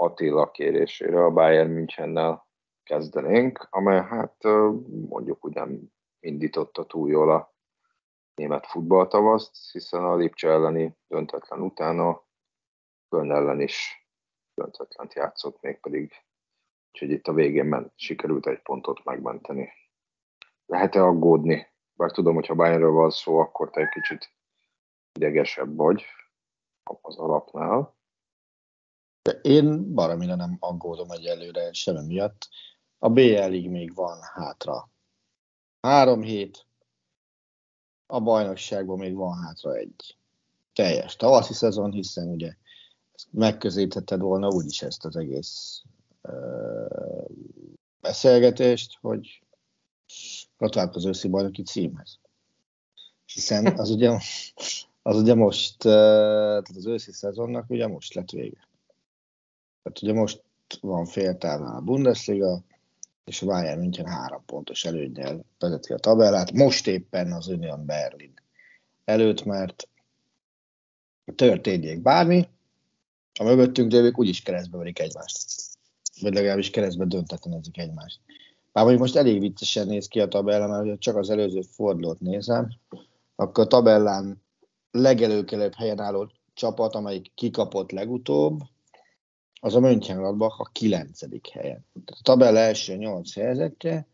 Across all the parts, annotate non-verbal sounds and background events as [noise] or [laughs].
Attila kérésére a Bayern Münchennel kezdenénk, amely hát mondjuk ugyan indította túl jól a német futballtavaszt, hiszen a Lipcse elleni döntetlen utána Köln ellen is döntetlent játszott, mégpedig úgyhogy itt a végén ment, sikerült egy pontot megmenteni. Lehet-e aggódni? Bár tudom, hogy ha Bayernről van szó, akkor te egy kicsit idegesebb vagy az alapnál. De én baramira nem aggódom egyelőre semmi miatt. A BL-ig még van hátra három hét, a bajnokságban még van hátra egy teljes tavaszi szezon, hiszen ugye megközelítheted volna úgyis ezt az egész ö, beszélgetést, hogy gratulálok az őszi bajnoki címhez. Hiszen az ugye, [laughs] az ugye most, tehát az őszi szezonnak ugye most lett vége. Tehát ugye most van fél távnál a Bundesliga, és a Bayern München három pontos előnyel vezeti a tabellát. Most éppen az Union Berlin előtt, mert történjék bármi, a mögöttünk lévők úgyis keresztbe verik egymást. Vagy legalábbis keresztbe döntetlenezik egymást. Bár mondjuk most elég viccesen néz ki a tabella, mert ha csak az előző fordulót nézem, akkor a tabellán legelőkelőbb helyen álló csapat, amelyik kikapott legutóbb, az a Mönchengladbach a kilencedik helyen. A tabella első nyolc helyzetje,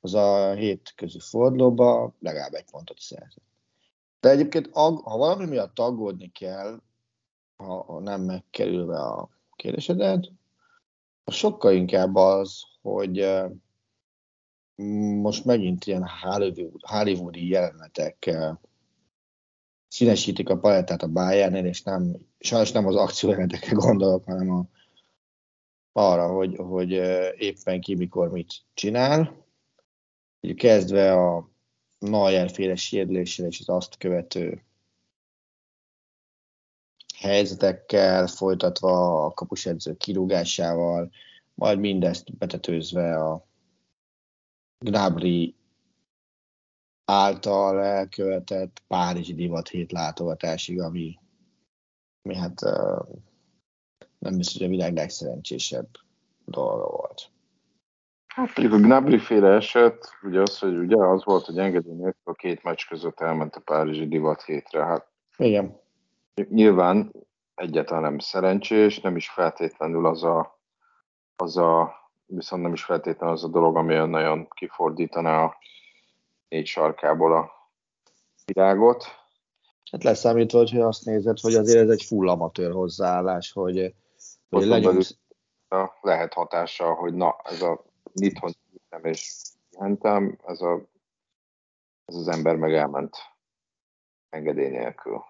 az a hét közű fordulóba legalább egy pontot szerzett. De egyébként, ha valami miatt aggódni kell, ha, nem megkerülve a kérdésedet, az sokkal inkább az, hogy most megint ilyen Hollywoodi jelenetek színesítik a palettát a bayern és nem, sajnos nem az akciójelentekre gondolok, hanem a arra, hogy, hogy éppen ki mikor mit csinál. Kezdve a Neuer féle sérüléssel és az azt követő helyzetekkel, folytatva a kapusedző kirúgásával, majd mindezt betetőzve a Gnabry által elkövetett Párizsi divat hét látogatásig, ami, ami hát nem biztos, hogy a világ legszerencsésebb dolga volt. Hát mondjuk a Gnabry féle eset, ugye az, hogy ugye az volt, hogy engedély nélkül a két meccs között elment a Párizsi divat hétre. Hát Igen. Nyilván egyáltalán nem szerencsés, nem is feltétlenül az a, az a viszont nem is feltétlenül az a dolog, ami nagyon kifordítaná a négy sarkából a világot. Hát leszámítva, hogy azt nézed, hogy azért ez egy full amatőr hozzáállás, hogy hogy. Lehet hatása, hogy na, ez a itthon nem és pihentem, ez, a, ez az ember meg elment engedély nélkül.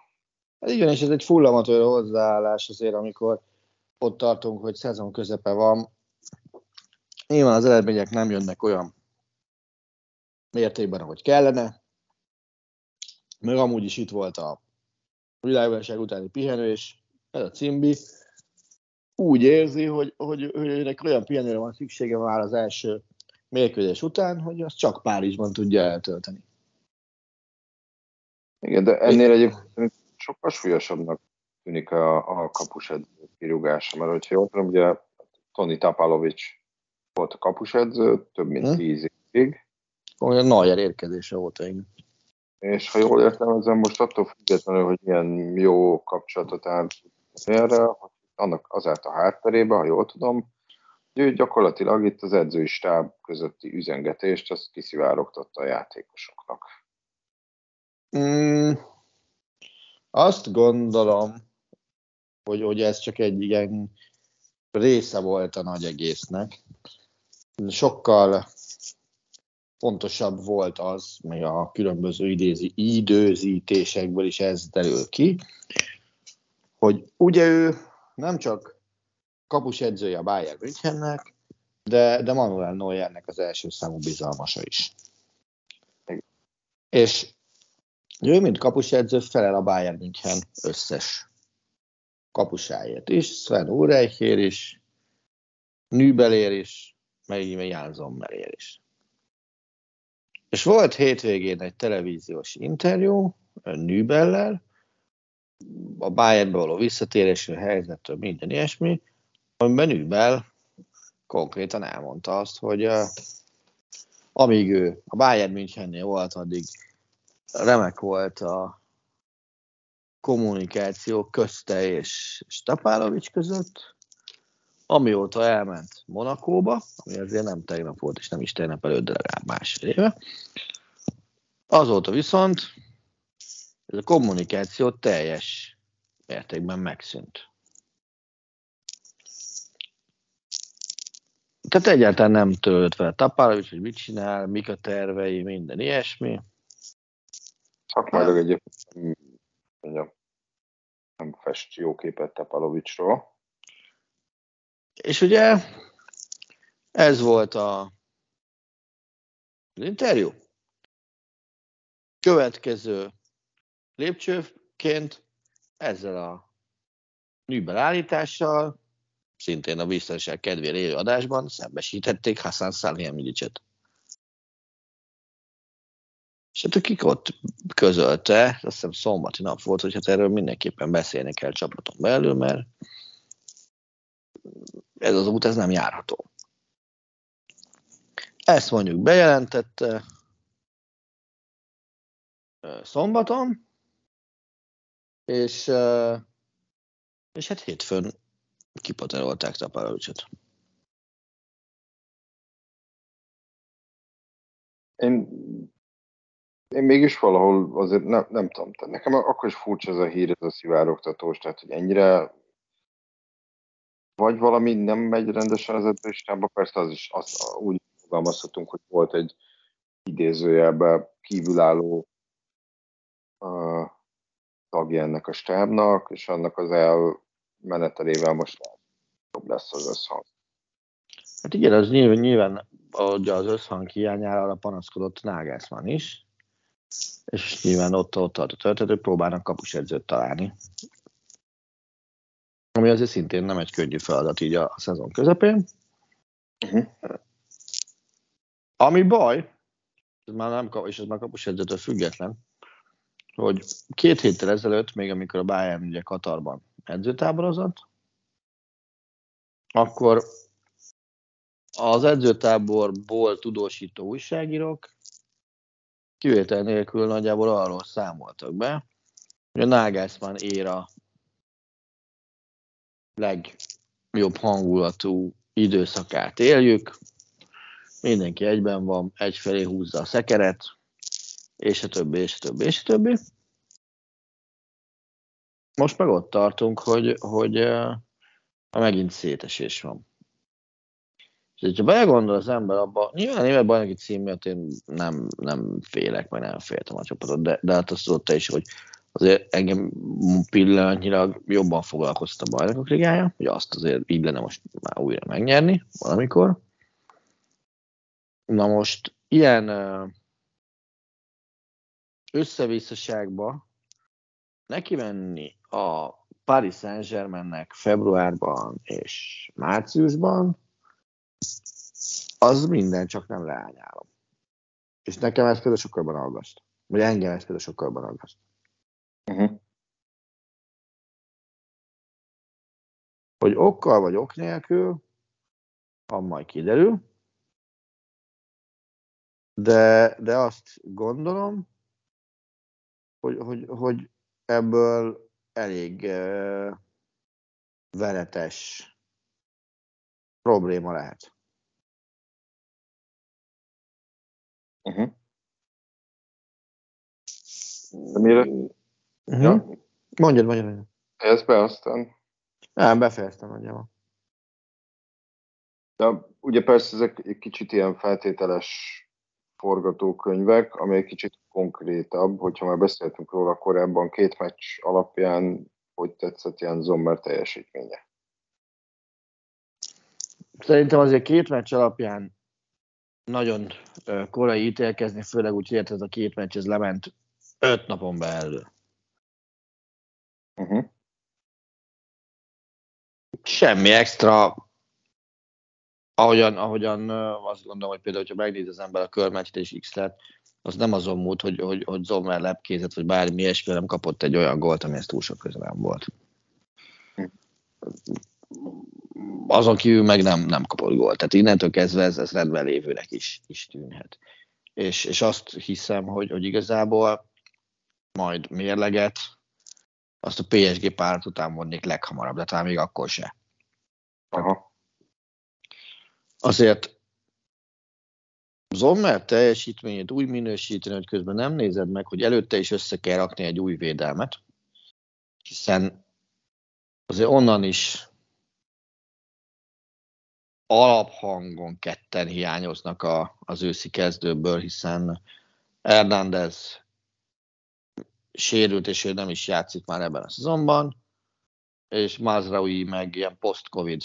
Hát igen, és ez egy full amatőr hozzáállás azért, amikor ott tartunk, hogy szezon közepe van. Nyilván az eredmények nem jönnek olyan mértékben, ahogy kellene. Meg amúgy is itt volt a világverseny utáni pihenő, és ez a cimbi úgy érzi, hogy, hogy, hogy ennek olyan pihenőre van szüksége már az első mérkőzés után, hogy azt csak Párizsban tudja eltölteni. Igen, de ennél egyébként sokkal súlyosabbnak tűnik a, a kapusedző kirúgása, mert hogyha jól tudom, ugye Toni Tapalovics volt a kapusedző, több mint hm? tíz évig. Olyan nagy érkezése volt igen. És ha jól értem, ezen most attól függetlenül, hogy milyen jó kapcsolatot állt erre, hogy annak az állt a hátterébe, ha jól tudom, hogy ő gyakorlatilag itt az edzői stáb közötti üzengetést, azt kiszivárogtatta a játékosoknak. Mm, azt gondolom, hogy, hogy ez csak egy ilyen része volt a nagy egésznek. Sokkal fontosabb volt az, még a különböző idézi, időzítésekből is ez derül ki, hogy ugye ő nem csak kapus edzője a Bayern Münchennek, de, de Manuel Neuernek az első számú bizalmasa is. És ő, mint kapusedző, felel a Bayern München összes kapusáért is, Sven Ulreichért is, Nübelér is, meg Jan Zommerér is. És volt hétvégén egy televíziós interjú Nübellel, a Bayernbe való visszatérésű helyzetről, minden ilyesmi, amiben Nübel konkrétan elmondta azt, hogy uh, amíg ő a Bayern Münchennél volt, addig remek volt a kommunikáció közte és Stapálovics között, amióta elment Monakóba, ami azért nem tegnap volt, és nem is tegnap előtt, de legalább másfél éve. Azóta viszont ez a kommunikáció teljes mértékben megszűnt. Tehát egyáltalán nem törődött fel Tapálovics, hogy mit csinál, mik a tervei, minden ilyesmi. Szakmailag egyébként nem fest jó képet Tapalovicsról. És ugye ez volt a, az interjú. Következő lépcsőként ezzel a műbel állítással, szintén a biztonság kedvére élő adásban szembesítették Hassan Salihamidzset. És hát akik ott közölte, azt hiszem szombati nap volt, hogy hát erről mindenképpen beszélni kell csapaton belül, mert ez az út ez nem járható. Ezt mondjuk bejelentette szombaton, és, és hát hétfőn kipaterolták Tapalovicsot. Én, én mégis valahol azért nem, nem tudom, tehát nekem akkor is furcsa ez a hír, ez a szivárogtatós, tehát hogy ennyire vagy valami nem megy rendesen az edzőstába, persze az is azt úgy fogalmazhatunk, hogy volt egy idézőjelben kívülálló uh, tagja ennek a stábnak, és annak az elmenetelével most jobb lesz az összhang. Hát igen, az nyilván, nyilván hogy az összhang hiányára arra panaszkodott Nagelsmann is, és nyilván ott, ott tart a történet, hogy próbálnak kapusedzőt találni. Ami azért szintén nem egy könnyű feladat így a, a szezon közepén. Uh-huh. Ami baj, ez már nem, és ez már kapusedzőtől független, hogy két héttel ezelőtt, még amikor a Bayern ugye Katarban edzőtáborozott, akkor az edzőtáborból tudósító újságírók kivétel nélkül nagyjából arról számoltak be, hogy a Nagelsmann éra legjobb hangulatú időszakát éljük, mindenki egyben van, egyfelé húzza a szekeret, és a többi, és a többi, és a többi. Most meg ott tartunk, hogy, hogy uh, megint szétesés van. És ha belegondol az ember abba, nyilván a német bajnoki cím miatt én nem, nem félek, meg nem féltem a csapatot, de, de hát azt tudod is, hogy azért engem pillanatnyilag jobban foglalkoztat a bajnokok ligája, hogy azt azért így lenne most már újra megnyerni valamikor. Na most ilyen összevisszaságba neki menni a Paris Saint-Germainnek februárban és márciusban, az minden csak nem leányálom. És nekem ez például sokkal jobban aggaszt. Vagy engem ez például sokkal jobban aggaszt. Uh-huh. Hogy okkal vagy ok nélkül, az majd kiderül, de, de azt gondolom, hogy, hogy, hogy ebből elég veretes probléma lehet. Uh-huh. De mire? Uh-huh. Ja. Mondjad, mondjad, mondjad. Ez be aztán. Nem, befejeztem nagyjából. De ugye persze ezek egy kicsit ilyen feltételes forgatókönyvek, ami egy kicsit konkrétabb, hogyha már beszéltünk róla korábban, két meccs alapján, hogy tetszett ilyen Zommer teljesítménye. Szerintem azért két meccs alapján nagyon korai ítélkezni, főleg úgy, hogy ez a két meccs ez lement öt napon belül. Uh-huh. Semmi extra, ahogyan, ahogyan azt gondolom, hogy például, hogyha megnéz az ember a körmeccset és X-et, az nem azon múlt, hogy, hogy, hogy Zommer lepkézett, vagy bármi ilyesmi, nem kapott egy olyan gólt, amihez túl sok köze nem volt. Azon kívül meg nem, nem kapott gólt. Tehát innentől kezdve ez, ez rendben lévőnek is, is tűnhet. És, és azt hiszem, hogy, hogy igazából majd mérleget, azt a PSG párt után vonnék leghamarabb, de talán még akkor se. Aha. Azért Zommer teljesítményét úgy minősíteni, hogy közben nem nézed meg, hogy előtte is össze kell rakni egy új védelmet, hiszen azért onnan is alaphangon ketten hiányoznak a, az őszi kezdőből, hiszen Hernández sérült, és ő nem is játszik már ebben a szezonban, és Mazraoui meg ilyen post-covid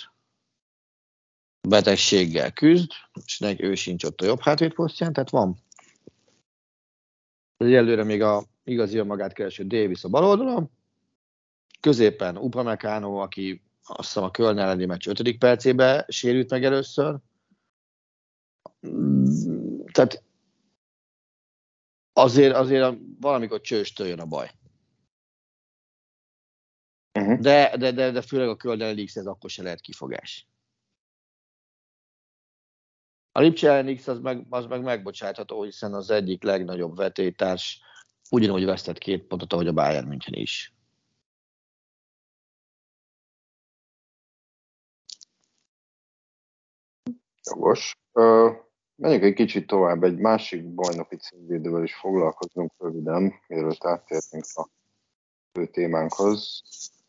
betegséggel küzd, és neki ő sincs ott a jobb hátvédposztján, tehát van. Egyelőre még a igazi a magát kereső Davis a bal oldalon, középen Upamecano, aki azt hiszem a Köln elleni meccs 5. percébe sérült meg először. Tehát azért, azért valamikor csőstől jön a baj. Uh-huh. De, de, de, de főleg a Köln elleni ez akkor se lehet kifogás. A Lipcse ellen X az meg, az meg megbocsátható, hiszen az egyik legnagyobb vetétárs ugyanúgy vesztett két pontot, ahogy a Bayern München is. Jogos. Ö, menjünk egy kicsit tovább, egy másik bajnoki címvédővel is foglalkozunk röviden, mielőtt áttértünk a fő témánkhoz,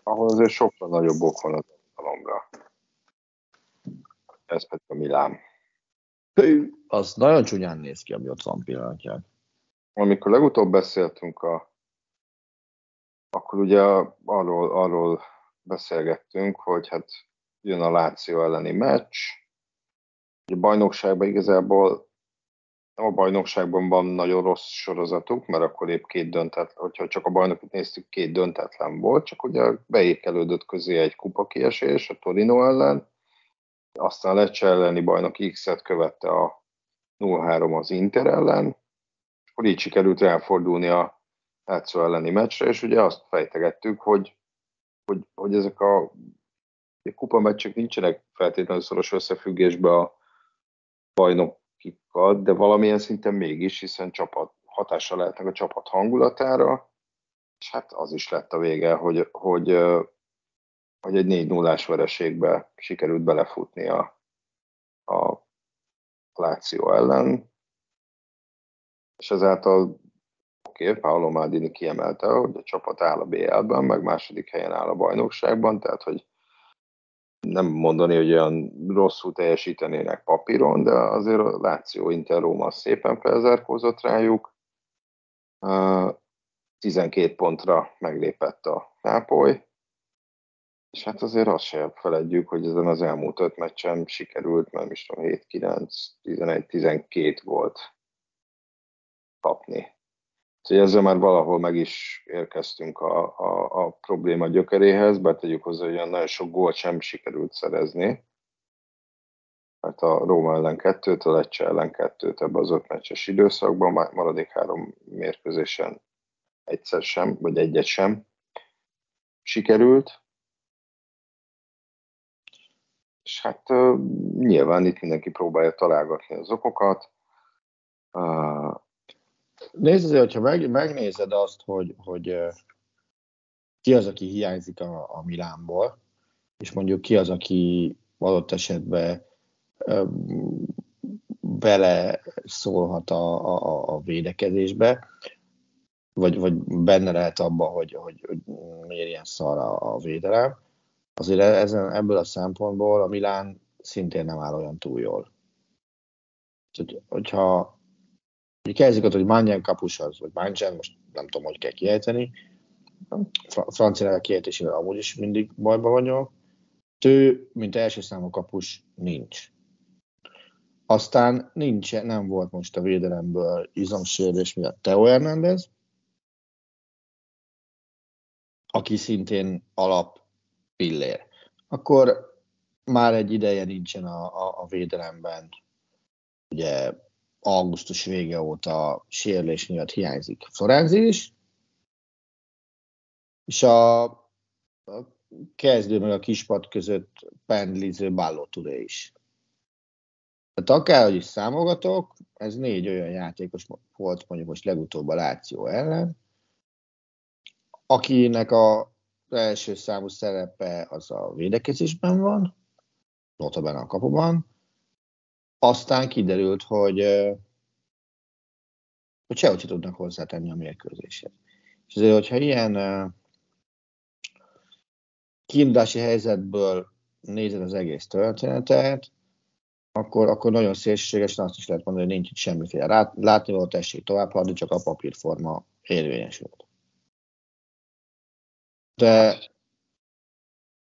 ahol azért sokkal nagyobb ok van az alkalomra. Ez pedig a Milán. Hű, az nagyon csúnyán néz ki, ami ott van pillanatján. Amikor legutóbb beszéltünk, a, akkor ugye arról, arról beszélgettünk, hogy hát jön a Láció elleni meccs, a bajnokságban igazából nem a bajnokságban van nagyon rossz sorozatuk, mert akkor épp két döntetlen, hogyha csak a bajnokot néztük, két döntetlen volt, csak ugye beékelődött közé egy kupa kiesés a Torino ellen, aztán Lecce elleni bajnok X-et követte a 0-3 az Inter ellen, akkor így sikerült elfordulni a Lazio elleni meccsre, és ugye azt fejtegettük, hogy, hogy, hogy ezek a, a kupameccsek nincsenek feltétlenül szoros összefüggésbe a bajnokikkal, de valamilyen szinten mégis, hiszen csapat, hatással lehetnek a csapat hangulatára, és hát az is lett a vége, hogy, hogy, hogy egy 4 0 vereségbe sikerült belefutni a, a Láció ellen, és ezáltal oké, okay, Paolo Maldini kiemelte, hogy a csapat áll a BL-ben, meg második helyen áll a bajnokságban, tehát hogy nem mondani, hogy olyan rosszul teljesítenének papíron, de azért a Láció Inter Róma szépen felzárkózott rájuk. 12 pontra meglépett a Nápoly, és hát azért azt sem feledjük, hogy ezen az elmúlt öt meccsen sikerült, mert is tudom, 7, 9, 11, 12 volt kapni. Úgyhogy ezzel már valahol meg is érkeztünk a, a, a probléma gyökeréhez, bár tegyük hozzá, hogy olyan nagyon sok gólt sem sikerült szerezni. Mert a Róma ellen kettőt, a Lecce ellen kettőt ebbe az öt meccses időszakban, maradék három mérkőzésen egyszer sem, vagy egyet sem sikerült. És hát nyilván itt mindenki próbálja találgatni az okokat. Nézd azért, hogyha meg, megnézed azt, hogy, hogy ki az, aki hiányzik a, a Milánból, és mondjuk ki az, aki adott esetben bele szólhat a, a, a védekezésbe, vagy, vagy benne lehet abba, hogy, hogy, hogy miért ilyen szar a, a védelem. Azért ezen, ebből a szempontból a Milán szintén nem áll olyan túl jól. Tehát, hogyha kezdjük ott, hogy Mannian kapus az, vagy Mannian, most nem tudom, hogy kell kiejteni, a francia kiejtésével amúgy is mindig bajba vagyok. Ő, mint első számú kapus, nincs. Aztán nincs, nem volt most a védelemből izomsérülés miatt Teo Hernández, aki szintén alap pillér. Akkor már egy ideje nincsen a, a, a védelemben. Ugye augusztus vége óta sérülés miatt hiányzik Florenzi is, és a, a kezdő meg a kispad között pendliző Ballotture is. Tehát akárhogy is számogatok, ez négy olyan játékos volt mondjuk most legutóbb a Láció ellen, akinek a első számú szerepe az a védekezésben van, notabene a kapuban, aztán kiderült, hogy, hogy sehogy tudnak hozzátenni a mérkőzéshez. És azért, hogyha ilyen kiindulási helyzetből nézed az egész történetet, akkor, akkor nagyon szélsőségesen azt is lehet mondani, hogy nincs itt semmiféle látni volt tessék tovább csak a papírforma érvényesült. De,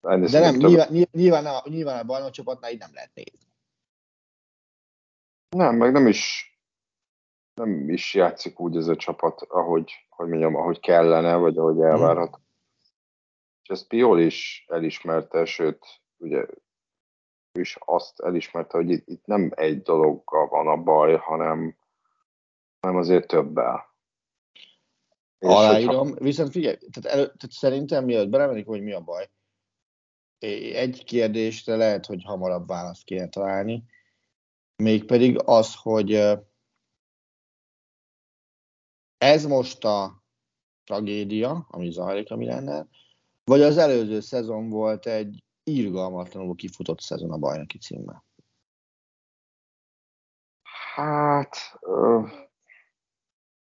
de nem, nyilván, nyilván, a, nyilván a bajnokcsapatnál így nem lehet nézni. Nem, meg nem is nem is játszik úgy ez a csapat, ahogy, hogy mondjam, ahogy kellene, vagy ahogy elvárhat. Mm. És ezt Piol is elismerte, sőt, ugye ő is azt elismerte, hogy itt, itt nem egy dologgal van a baj, hanem, hanem azért többel. Aláírom, hogyha... viszont figyelj, tehát, elő, tehát szerintem mielőtt belemenik, hogy mi a baj, egy kérdésre lehet, hogy hamarabb választ kéne találni, mégpedig az, hogy ez most a tragédia, ami zajlik a Milánnál, vagy az előző szezon volt egy írgalmatlanul kifutott szezon a bajnoki címmel? Hát,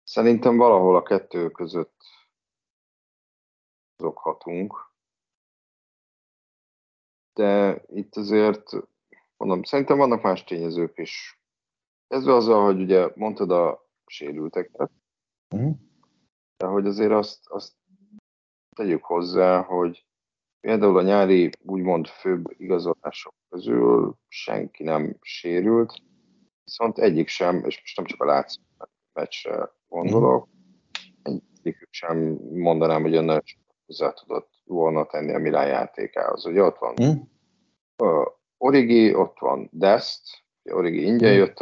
szerintem valahol a kettő között zoghatunk. De itt azért, mondom, szerintem vannak más tényezők is. Ez azzal, hogy ugye mondtad a sérülteket, uh-huh. de hogy azért azt, azt tegyük hozzá, hogy például a nyári úgymond főbb igazolások közül senki nem sérült, viszont egyik sem, és most nem csak a látszó meccsre gondolok, egyikük sem mondanám, hogy önnel hozzá tudott volna tenni a Milán játékához. Ugye ott van mm. uh, Origi, ott van Dest, Origi ingyen jött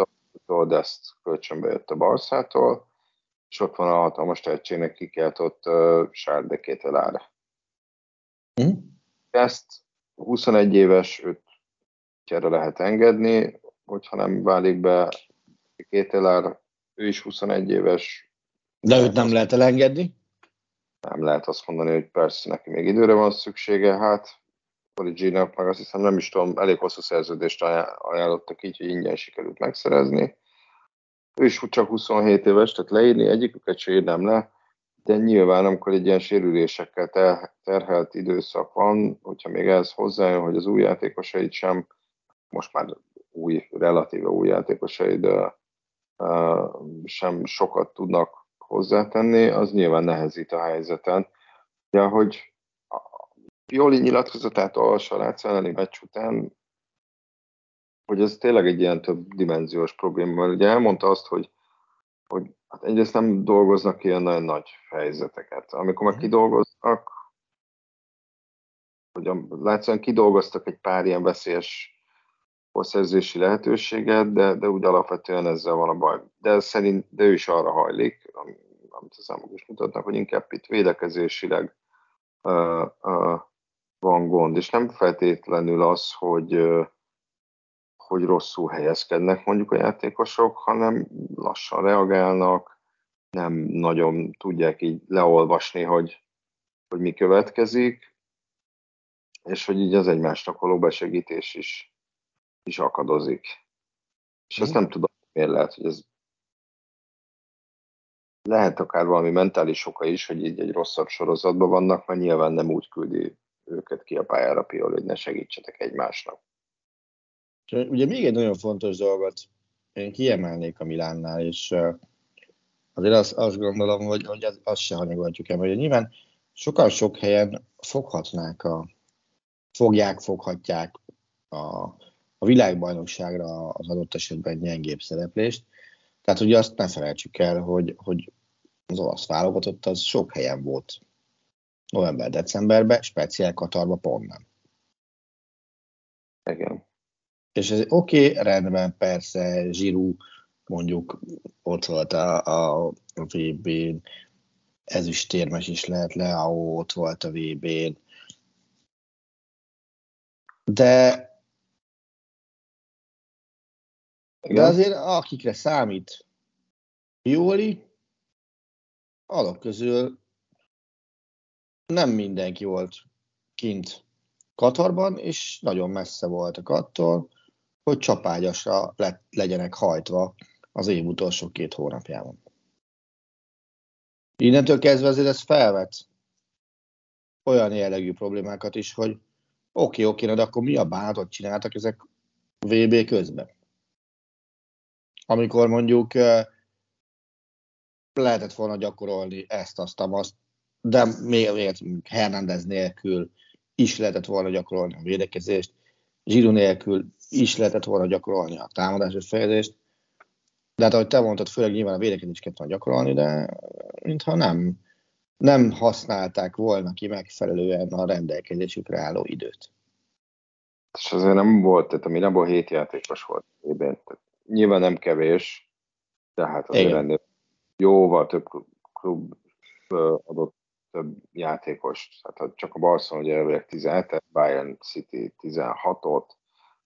a Dest kölcsönbe jött a Barszától, és ott van a hatalmas tehetségnek kikeltott uh, Charles de Mm. Ezt 21 éves, őt erre lehet engedni, hogyha nem válik be Kételár, ő is 21 éves. De őt nem lehet elengedni? Nem lehet azt mondani, hogy persze neki még időre van szüksége, hát Originak meg azt hiszem nem is tudom, elég hosszú szerződést ajánlottak így, hogy ingyen sikerült megszerezni. Ő is csak 27 éves, tehát leírni egyiküket se írnám le, de nyilván amikor egy ilyen sérülésekkel terhelt időszak van, hogyha még ez hozzájön, hogy az új játékosaid sem, most már új, relatíve új játékosaid sem sokat tudnak hozzátenni, az nyilván nehezít a helyzeten. De hogy Pioli nyilatkozatát olvasva a László elleni meccs után, hogy ez tényleg egy ilyen több dimenziós probléma, mert ugye elmondta azt, hogy, hogy hát egyrészt nem dolgoznak ilyen nagyon nagy helyzeteket. Amikor meg mhm. kidolgoznak, hogy látszóan kidolgoztak egy pár ilyen veszélyes hozszerzési lehetőséget, de, de úgy alapvetően ezzel van a baj. De szerint, de ő is arra hajlik, amit a számok is mutatnak, hogy inkább itt védekezésileg uh, uh, van gond, és nem feltétlenül az, hogy uh, hogy rosszul helyezkednek mondjuk a játékosok, hanem lassan reagálnak, nem nagyon tudják így leolvasni, hogy, hogy mi következik, és hogy így az egymásnak való besegítés is, is akadozik. És ezt nem tudom, miért lehet, hogy ez lehet akár valami mentális oka is, hogy így egy rosszabb sorozatban vannak, mert nyilván nem úgy küldi őket ki a pályára Piol, hogy ne segítsetek egymásnak. Ugye még egy nagyon fontos dolgot én kiemelnék a Milánnál, és azért azt, azt gondolom, hogy, hogy az, azt se hanyagolhatjuk el, hogy nyilván sokan sok helyen foghatnák a, fogják, foghatják a, a világbajnokságra az adott esetben gyengébb szereplést. Tehát ugye azt ne felejtsük el, hogy, hogy az olasz válogatott az sok helyen volt november-decemberben, speciál Katarba pont nem. Igen. És ez oké, okay, rendben, persze, Zsirú mondjuk ott volt a, a, a VB-n, ezüstérmes is lehet, Leao ott volt a VB-n, de de azért akikre számít Pioli, alap közül nem mindenki volt kint Katarban, és nagyon messze voltak attól, hogy csapágyasra le, legyenek hajtva az év utolsó két hónapjában. Innentől kezdve azért ez felvet olyan jellegű problémákat is, hogy oké, okay, oké, okay, de akkor mi a bánatot csináltak ezek VB közben? Amikor mondjuk lehetett volna gyakorolni ezt, azt, azt, de még, még Hernández nélkül is lehetett volna gyakorolni a védekezést, Zsíru nélkül is lehetett volna gyakorolni a támadásos fejezést, de hát ahogy te mondtad, főleg nyilván a védekezést kellett volna gyakorolni, de mintha nem, nem használták volna ki megfelelően a rendelkezésükre álló időt. És azért nem volt, tehát a Milánból hét játékos volt ében. Nyilván nem kevés, de hát azért ennél jóval több klub adott több játékos. Tehát csak a Barcelona ugye elvileg 17 Bayern City 16-ot,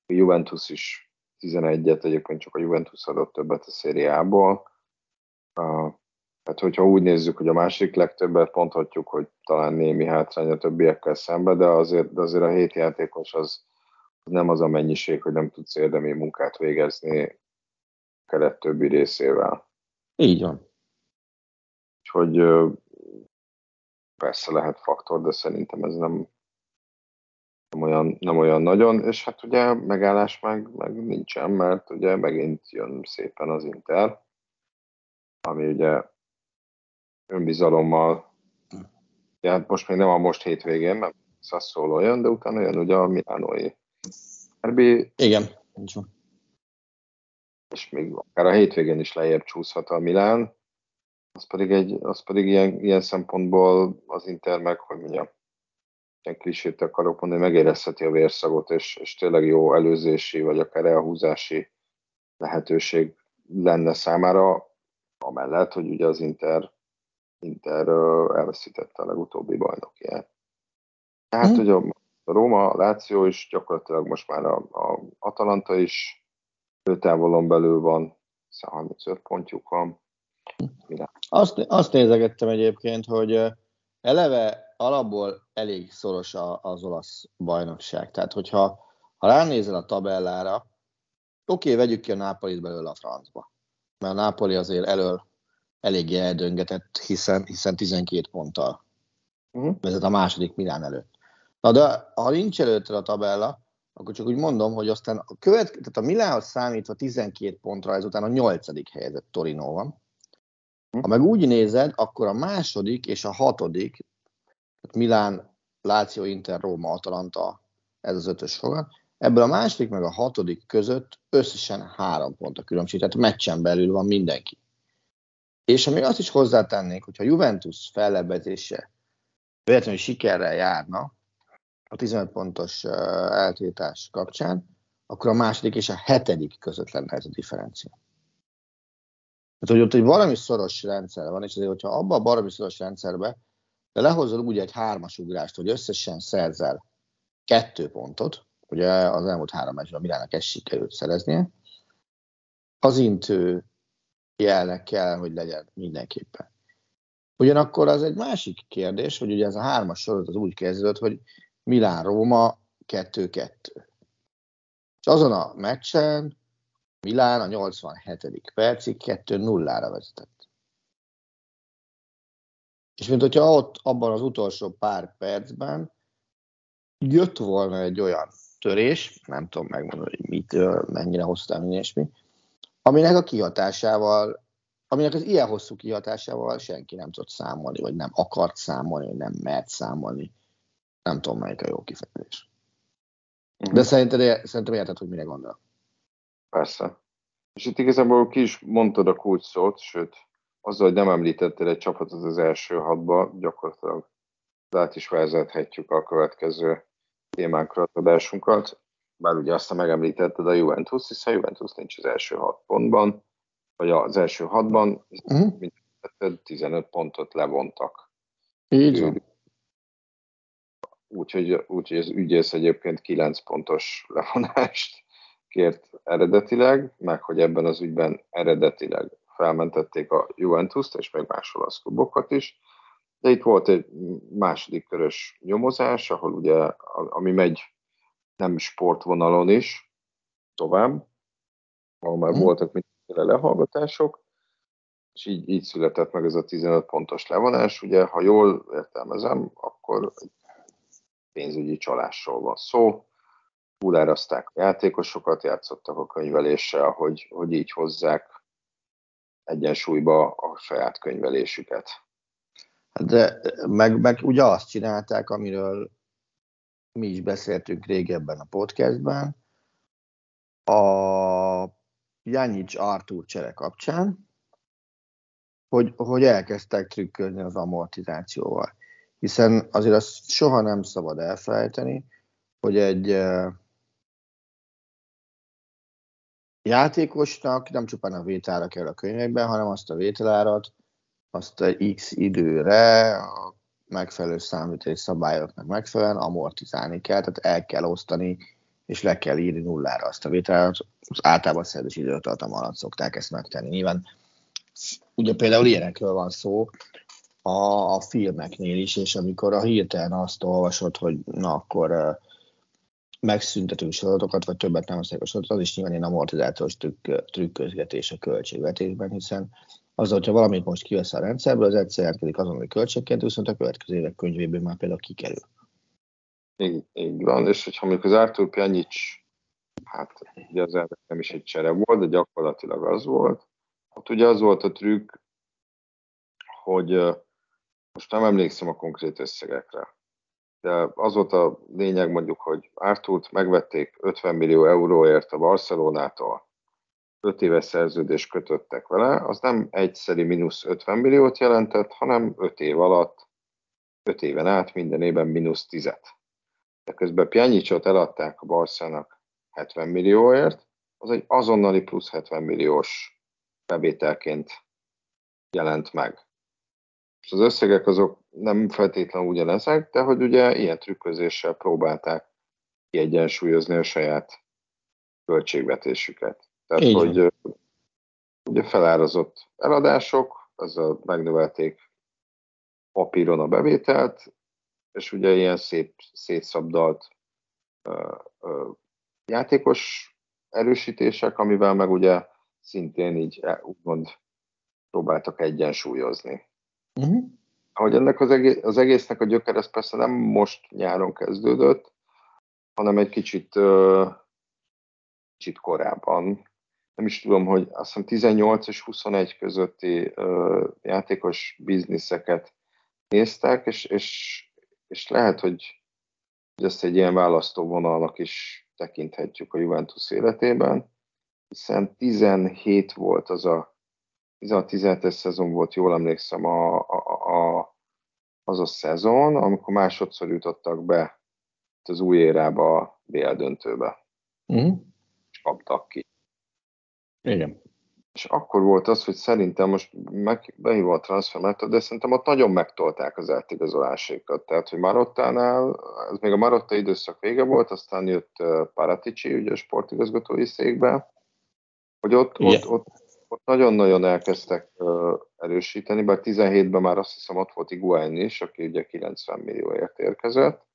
a Juventus is 11-et, egyébként csak a Juventus adott többet a szériából. Tehát, hogyha úgy nézzük, hogy a másik legtöbbet ponthatjuk, hogy talán némi hátrány a többiekkel szembe, de azért, de azért a hét játékos az, az nem az a mennyiség, hogy nem tudsz érdemi munkát végezni keret többi részével. Így van. Úgyhogy persze lehet faktor, de szerintem ez nem, nem, olyan, nem olyan nagyon, és hát ugye megállás meg, meg nincsen, mert ugye megint jön szépen az Inter, ami ugye önbizalommal, ja, hát most még nem a most hétvégén, mert Sassuolo jön, de utána jön ugye a Milánói Derby. Igen, És még akár a hétvégén is lejjebb csúszhat a Milán, az pedig, egy, az pedig ilyen, ilyen szempontból az Inter meg, hogy mondjam, ilyen klisét akarok mondani, megérezheti a vérszagot, és, és tényleg jó előzési, vagy akár elhúzási lehetőség lenne számára, amellett, hogy ugye az Inter, Inter elveszítette a legutóbbi bajnokját. Tehát, hmm. hogy a, a Róma, a Láció is, gyakorlatilag most már a, a Atalanta is távolon belül van, 35 pontjuk van, azt, azt nézegettem egyébként, hogy eleve alapból elég szoros az olasz bajnokság. Tehát, hogyha ha ránézel a tabellára, oké, okay, vegyük ki a Nápolit belőle a francba. Mert a Nápoli azért elől eléggé eldöngetett, hiszen, hiszen 12 ponttal uh-huh. vezet a második Milán előtt. Na de ha nincs előtte a tabella, akkor csak úgy mondom, hogy aztán a, követ, tehát a Milánhoz számítva 12 pontra, ezután a nyolcadik helyzet Torino van. Ha meg úgy nézed, akkor a második és a hatodik, tehát Milán, Láció, Inter, Róma, Atalanta, ez az ötös fogat, ebből a második meg a hatodik között összesen három pont a különbség, tehát meccsen belül van mindenki. És még azt is hozzátennék, hogyha Juventus fellebbezése véletlenül sikerrel járna a 15 pontos eltiltás kapcsán, akkor a második és a hetedik között lenne ez a differencia. Tehát, hogy ott egy valami szoros rendszer van, és azért, hogyha abban a valami szoros rendszerbe de lehozol úgy egy hármas ugrást, hogy összesen szerzel kettő pontot, ugye az elmúlt három meccsben a Milának ezt sikerült szereznie, az intő jelnek kell, hogy legyen mindenképpen. Ugyanakkor az egy másik kérdés, hogy ugye ez a hármas sorozat az úgy kezdődött, hogy Milán-Róma 2-2. És azon a meccsen Milán a 87. percig 2-0-ra vezetett. És mint hogyha ott abban az utolsó pár percben jött volna egy olyan törés, nem tudom megmondani, hogy mit, mennyire hosszú és mi, aminek a kihatásával, aminek az ilyen hosszú kihatásával senki nem tudott számolni, vagy nem akart számolni, vagy nem mert számolni. Nem tudom, melyik a jó kifejezés. Uh-huh. De szerintem, szerintem érted, hogy mire gondol. Persze. És itt igazából ki is mondtad a kulcs szót, sőt, azzal, hogy nem említettél egy csapatot az első hatba, gyakorlatilag át is vezethetjük a következő témánkra adásunkat. Bár ugye azt megemlítetted a Juventus, hiszen a Juventus nincs az első hat pontban, vagy az első hatban, uh-huh. mint 15 pontot levontak. Így van. Úgyhogy, úgyhogy az ügyész egyébként 9 pontos levonást kért eredetileg, meg hogy ebben az ügyben eredetileg felmentették a Juventus-t és még más olasz klubokat is. De itt volt egy második körös nyomozás, ahol ugye, ami megy nem sportvonalon is tovább, ahol már hmm. voltak mindenféle lehallgatások, és így, így született meg ez a 15 pontos levonás. Ugye, ha jól értelmezem, akkor pénzügyi csalásról van szó, túlárazták a játékosokat, játszottak a könyveléssel, hogy, hogy így hozzák egyensúlyba a saját könyvelésüket. De meg, meg ugye azt csinálták, amiről mi is beszéltünk régebben a podcastben, a Janic Artur csere kapcsán, hogy, hogy elkezdtek trükközni az amortizációval. Hiszen azért azt soha nem szabad elfelejteni, hogy egy játékosnak nem csupán a vételára kell a könyvekben, hanem azt a vételárat, azt a x időre a megfelelő számviteli szabályoknak megfelelően amortizálni kell, tehát el kell osztani, és le kell írni nullára azt a vételárat. Az általában szerzős időtartam alatt szokták ezt megtenni. Nyilván ugye például ilyenekről van szó a, a filmeknél is, és amikor a hirtelen azt olvasod, hogy na akkor megszüntetünk sorozatokat, vagy többet nem használjuk a sorozatot, az is nyilván egy amortizációs trükk, trükközgetés a költségvetésben, hiszen az, hogyha valamit most kivesz a rendszerből, az egyszer jelentkezik azonnali költségként, viszont a következő évek könyvéből már például kikerül. Így, így van, és hogyha mondjuk az Artur Pjanic, hát ugye az nem is egy csere volt, de gyakorlatilag az volt, ott ugye az volt a trükk, hogy most nem emlékszem a konkrét összegekre, de az volt a lényeg mondjuk, hogy Arturt megvették 50 millió euróért a Barcelonától, 5 éves szerződést kötöttek vele, az nem egyszeri mínusz 50 milliót jelentett, hanem 5 év alatt, 5 éven át minden évben mínusz 10 De közben Pjanicsot eladták a Barszának 70 millióért, az egy azonnali plusz 70 milliós bevételként jelent meg. És az összegek azok nem feltétlenül ugyanezek, de hogy ugye ilyen trükközéssel próbálták kiegyensúlyozni a saját költségvetésüket. Tehát, Így hogy ugye felárazott eladások, azzal megnövelték papíron a bevételt, és ugye ilyen szép, szétszabdalt ö, ö, játékos erősítések, amivel meg ugye szintén így e, úgymond próbáltak egyensúlyozni. Uh-huh. Ahogy ennek az, egész, az egésznek a gyöker, ez persze nem most nyáron kezdődött, hanem egy kicsit, kicsit korábban. Nem is tudom, hogy azt hiszem 18 és 21 közötti játékos bizniszeket néztek, és, és, és lehet, hogy, hogy ezt egy ilyen választóvonalnak is tekinthetjük a Juventus életében, hiszen 17 volt az a 16-17-es szezon volt, jól emlékszem, a, a, a, az a szezon, amikor másodszor jutottak be az új érába a BL döntőbe. Uh-huh. És kaptak ki. Igen. És akkor volt az, hogy szerintem most meg, behívva a transfermet, de szerintem ott nagyon megtolták az átigazolásékat. Tehát, hogy Marottánál, ez még a Marotta időszak vége volt, aztán jött Paratici, ugye a sportigazgatói székbe, hogy ott, ott, ott, ott nagyon-nagyon elkezdtek erősíteni, bár 17-ben már azt hiszem ott volt Iguain is, aki ugye 90 millióért érkezett,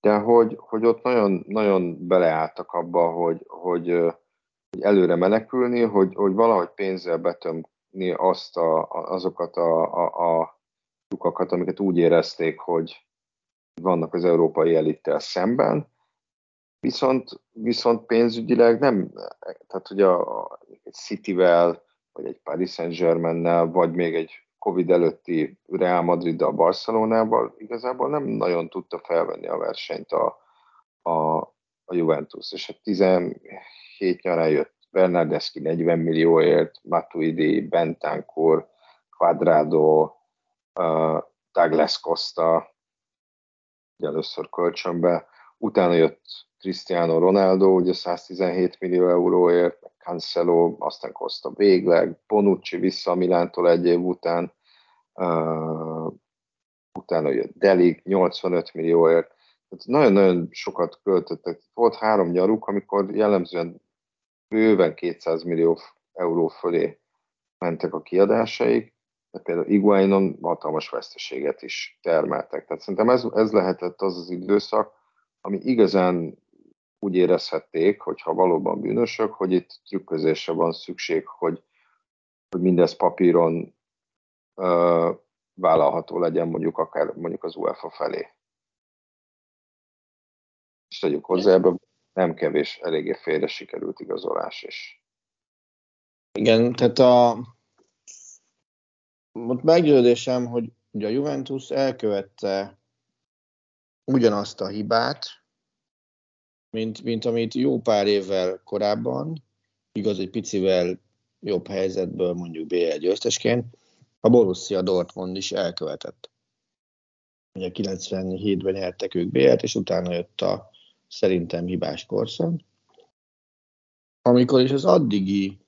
de hogy, hogy ott nagyon, nagyon beleálltak abba, hogy, hogy, hogy előre menekülni, hogy, hogy valahogy pénzzel betömni azt a, azokat a, a, a lyukakat, amiket úgy érezték, hogy vannak az európai elittel szemben, viszont, viszont pénzügyileg nem, tehát hogy a, a Cityvel, vagy egy Paris Saint-Germain-nel, vagy még egy Covid előtti Real Madrid a Barcelonával igazából nem nagyon tudta felvenni a versenyt a, a, a Juventus. És a 17 nyarán jött Bernardeschi 40 millióért, Matuidi, Bentancur, Quadrado, uh, Douglas Costa, ugye először kölcsönbe, utána jött Cristiano Ronaldo, ugye 117 millió euróért, Cancelo, aztán Costa végleg, Bonucci vissza a Milántól egy év után, uh, utána jött Delig 85 millióért, nagyon-nagyon sokat költöttek. Volt három nyaruk, amikor jellemzően bőven 200 millió euró fölé mentek a kiadásaik, de például Iguainon hatalmas veszteséget is termeltek. Tehát szerintem ez, ez lehetett az az időszak, ami igazán úgy érezhették, hogyha valóban bűnösök, hogy itt trükközésre van szükség, hogy, hogy mindez papíron ö, vállalható legyen mondjuk akár mondjuk az UEFA felé. És tegyük hozzá, ebben nem kevés, eléggé félre sikerült igazolás is. Igen, tehát a most meggyőződésem, hogy ugye a Juventus elkövette ugyanazt a hibát, mint, mint amit jó pár évvel korábban, igaz, egy picivel jobb helyzetből mondjuk BL győztesként, a Borussia Dortmund is elkövetett. Ugye 97-ben nyertek ők BL-t, és utána jött a szerintem hibás korszak. Amikor is az addigi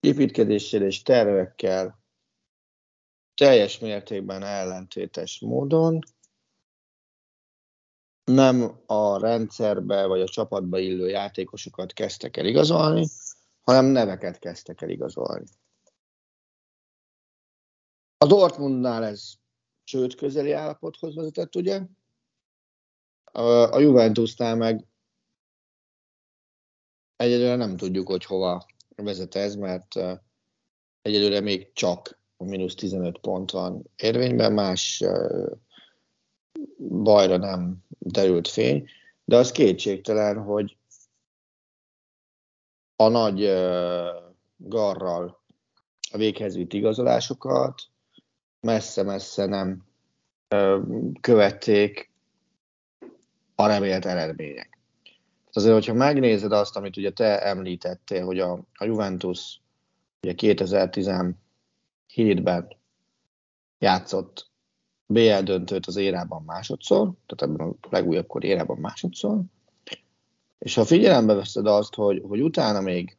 építkezéssel és tervekkel teljes mértékben ellentétes módon nem a rendszerbe vagy a csapatba illő játékosokat kezdtek el igazolni, hanem neveket kezdtek el igazolni. A Dortmundnál ez csőd közeli állapothoz vezetett, ugye? A Juventusnál meg egyelőre nem tudjuk, hogy hova vezet ez, mert egyelőre még csak a mínusz 15 pont van érvényben, más bajra nem derült fény, de az kétségtelen, hogy a nagy garral a véghez vitt igazolásokat messze-messze nem követték a remélt eredmények. Azért, hogyha megnézed azt, amit ugye te említettél, hogy a, a Juventus ugye 2017-ben játszott BL döntőt az érában másodszor, tehát ebben a legújabb kor érában másodszor, és ha figyelembe veszed azt, hogy, hogy utána még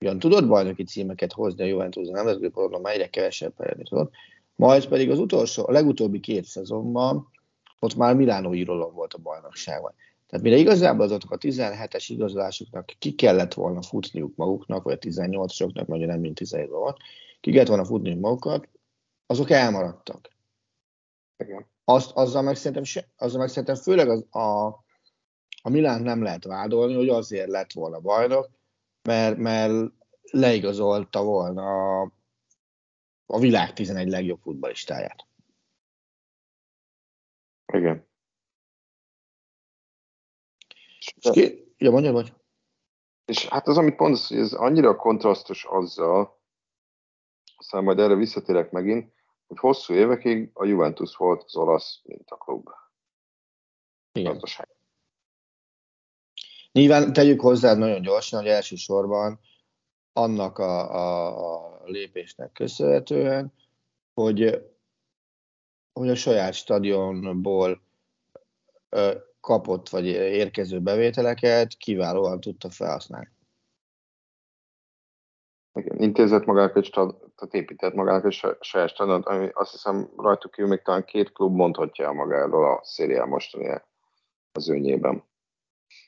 ugyan tudod bajnoki címeket hozni a Juventus a nemzetközi porondon, egyre kevesebb eredményt tudod, majd pedig az utolsó, a legutóbbi két szezonban ott már Milánó írólom volt a bajnokságban. Tehát mire igazából azoknak a 17-es igazolásoknak ki kellett volna futniuk maguknak, vagy a 18-osoknak, mondja nem mint 17 volt, ki kellett volna futniuk magukat, azok elmaradtak. Igen. Azt, azzal, meg szerintem, azzal meg szerintem főleg az, a, a Milán nem lehet vádolni, hogy azért lett volna bajnok, mert, mert leigazolta volna a, a világ 11 legjobb futballistáját. Igen. És ki, ja, mondja, vagy? És hát az, amit mondasz, hogy ez annyira kontrasztos azzal, aztán majd erre visszatérek megint, hogy hosszú évekig a Juventus volt az olasz mintaklub. Igen. Gazdaság. Nyilván tegyük hozzá nagyon gyorsan, hogy elsősorban annak a, a, a lépésnek köszönhetően, hogy, hogy a saját stadionból kapott vagy érkező bevételeket kiválóan tudta felhasználni. Igen, intézett magának egy tehát épített magának egy saját stadiont, ami azt hiszem rajtuk kívül még talán két klub mondhatja magáról a szériá mostani az önnyében.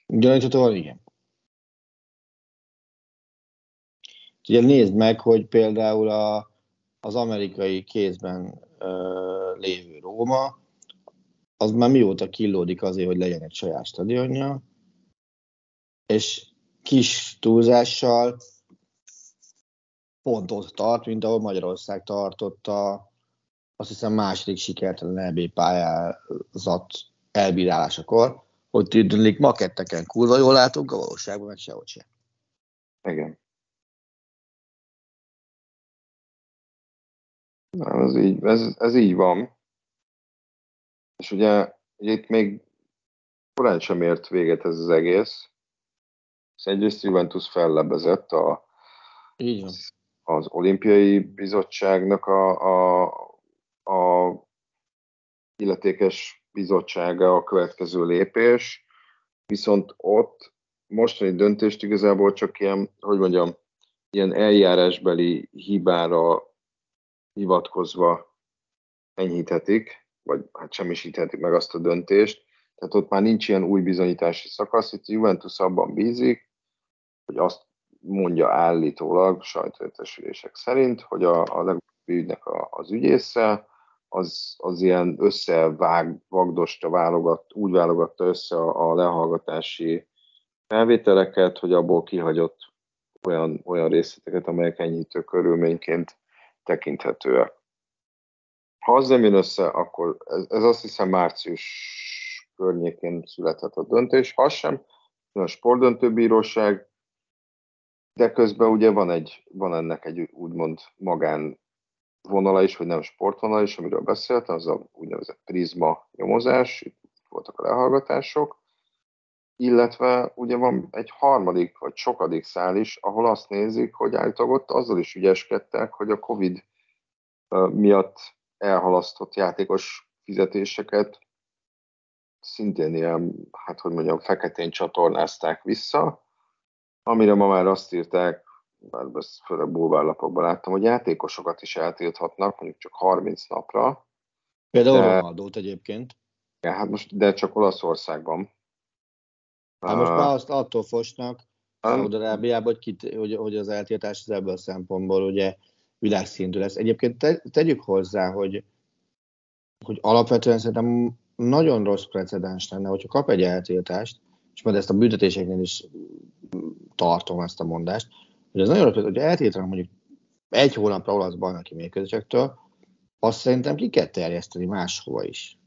Gyaníthatóan igen. Ugye nézd meg, hogy például a, az amerikai kézben ö, lévő Róma, az már mióta killódik azért, hogy legyen egy saját stadionja, és kis túlzással pont ott tart, mint ahol Magyarország tartotta, azt hiszem második sikertelen EB pályázat elbírálásakor, hogy tűnik maketteken kurva jól látunk, a valóságban meg sehogy sem. Igen. Na, ez így, ez, ez így van. És ugye, itt még korán sem ért véget ez az egész. Ez egyrészt Juventus fellebezett a, így van. Az olimpiai bizottságnak a, a, a illetékes bizottsága a következő lépés, viszont ott mostani döntést igazából csak ilyen, hogy mondjam, ilyen eljárásbeli hibára hivatkozva enyhíthetik, vagy hát semmisíthetik meg azt a döntést. Tehát ott már nincs ilyen új bizonyítási szakasz, itt Juventus abban bízik, hogy azt mondja állítólag sajtóértesülések szerint, hogy a, a legutóbbi ügynek a, az ügyésze, az, az ilyen összevág, vagdosta, válogat, úgy válogatta össze a, a lehallgatási felvételeket, hogy abból kihagyott olyan, olyan részleteket, amelyek enyhítő körülményként tekinthetőek. Ha az nem jön össze, akkor ez, ez azt hiszem március környékén született a döntés. Ha sem, a sportdöntőbíróság, de közben ugye van, egy, van ennek egy úgymond magán vonala is, vagy nem sportvonala is, amiről beszéltem, az a úgynevezett prizma nyomozás, itt voltak a lehallgatások, illetve ugye van egy harmadik vagy sokadik szál is, ahol azt nézik, hogy állítólag ott azzal is ügyeskedtek, hogy a Covid miatt elhalasztott játékos fizetéseket szintén ilyen, hát hogy mondjam, feketén csatornázták vissza, amire ma már azt írták, már ezt főleg bulvárlapokban láttam, hogy játékosokat is eltilthatnak, mondjuk csak 30 napra. Például de, Ronaldót egyébként. Ja, hát most, de csak Olaszországban. Hát most már azt attól fosnak, Szaudarábiában, hogy, kit, hogy, hogy az eltiltás az ebből a szempontból ugye világszintű lesz. Egyébként te, tegyük hozzá, hogy, hogy alapvetően szerintem nagyon rossz precedens lenne, hogyha kap egy eltiltást, és majd ezt a büntetéseknél is tartom ezt a mondást, hogy ez nagyon hogy eltiltanak mondjuk egy hónapra olasz bajnoki mérkőzésektől, azt szerintem ki kell terjeszteni máshova is.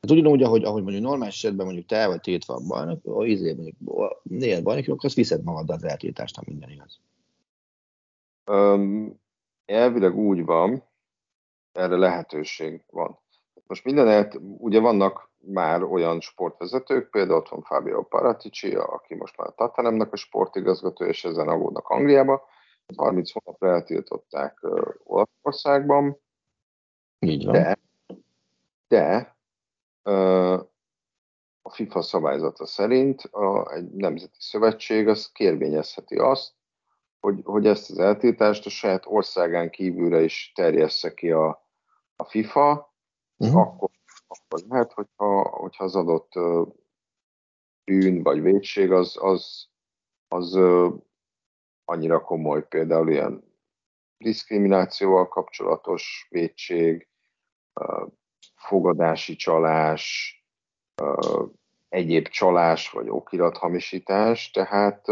Hát ugyanúgy, ahogy, ahogy mondjuk normális esetben mondjuk te vagy tiltva a bajnok, a izé mondjuk nél bajnok, akkor azt viszed magad az eltiltást, ha minden igaz. Um, elvileg úgy van, erre lehetőség van. Most minden el, ugye vannak már olyan sportvezetők, például ott van Fabio Paratici, aki most már a Tatanemnek a sportigazgató, és ezen aggódnak Angliába. 30 hónapra eltiltották Olaszországban. Így van. De, de a FIFA szabályzata szerint a, egy nemzeti szövetség az kérvényezheti azt, hogy, hogy ezt az eltiltást a saját országán kívülre is terjessze ki a, a FIFA, uh-huh. akkor, akkor lehet, hogyha, hogyha az adott bűn vagy védség az, az, az annyira komoly, például ilyen diszkriminációval kapcsolatos védség, fogadási csalás, egyéb csalás vagy okirathamisítás, tehát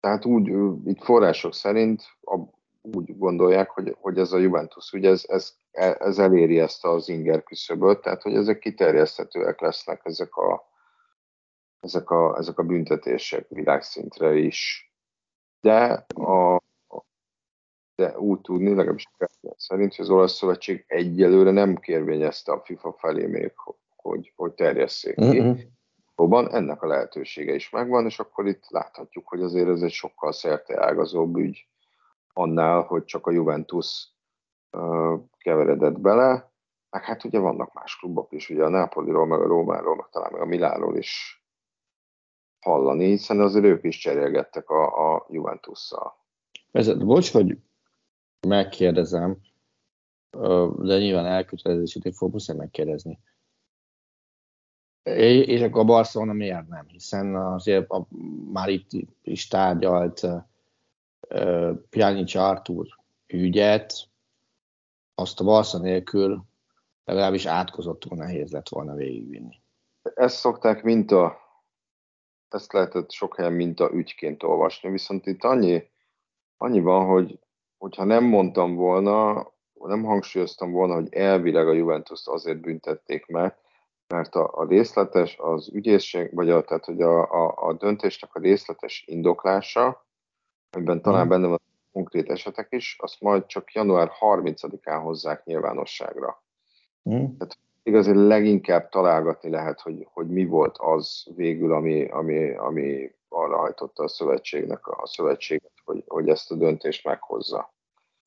tehát úgy, itt források szerint úgy gondolják, hogy, hogy ez a Juventus, ugye ez, ez, ez eléri ezt az inger küszöböt, tehát hogy ezek kiterjeszthetőek lesznek ezek a, ezek a, ezek a büntetések világszintre is. De a, de úgy tudni, legalábbis szerint, hogy az olasz szövetség egyelőre nem kérvényezte a FIFA felé még, hogy, hogy terjesszék ki. Uh-huh. Valóban ennek a lehetősége is megvan, és akkor itt láthatjuk, hogy azért ez egy sokkal szerte ágazóbb ügy annál, hogy csak a Juventus keveredett bele. Meg hát ugye vannak más klubok is, ugye a Napoliról, meg a Rómáról, meg talán meg a Miláról is hallani, hiszen azért ők is cserélgettek a, a Juventusszal. Ez, bocs, hogy megkérdezem, de nyilván elkötelezését fog muszáj megkérdezni. És akkor a Barcelona miért nem? Hiszen azért a, már itt is tárgyalt Pjanic Artur ügyet, azt a Barca nélkül legalábbis átkozottul nehéz lett volna végigvinni. Ezt szokták minta, ezt lehetett sok helyen minta ügyként olvasni, viszont itt annyi, annyi van, hogy hogyha nem mondtam volna, nem hangsúlyoztam volna, hogy elvileg a juventus azért büntették meg, mert a, a részletes, az ügyészség, vagy a, tehát, hogy a, a, a döntésnek a részletes indoklása, amiben talán mm. benne van konkrét esetek is, azt majd csak január 30-án hozzák nyilvánosságra. Mm. Tehát igazi leginkább találgatni lehet, hogy, hogy mi volt az végül, ami, ami, ami arra hajtotta a szövetségnek a szövetséget, hogy, hogy ezt a döntést meghozza.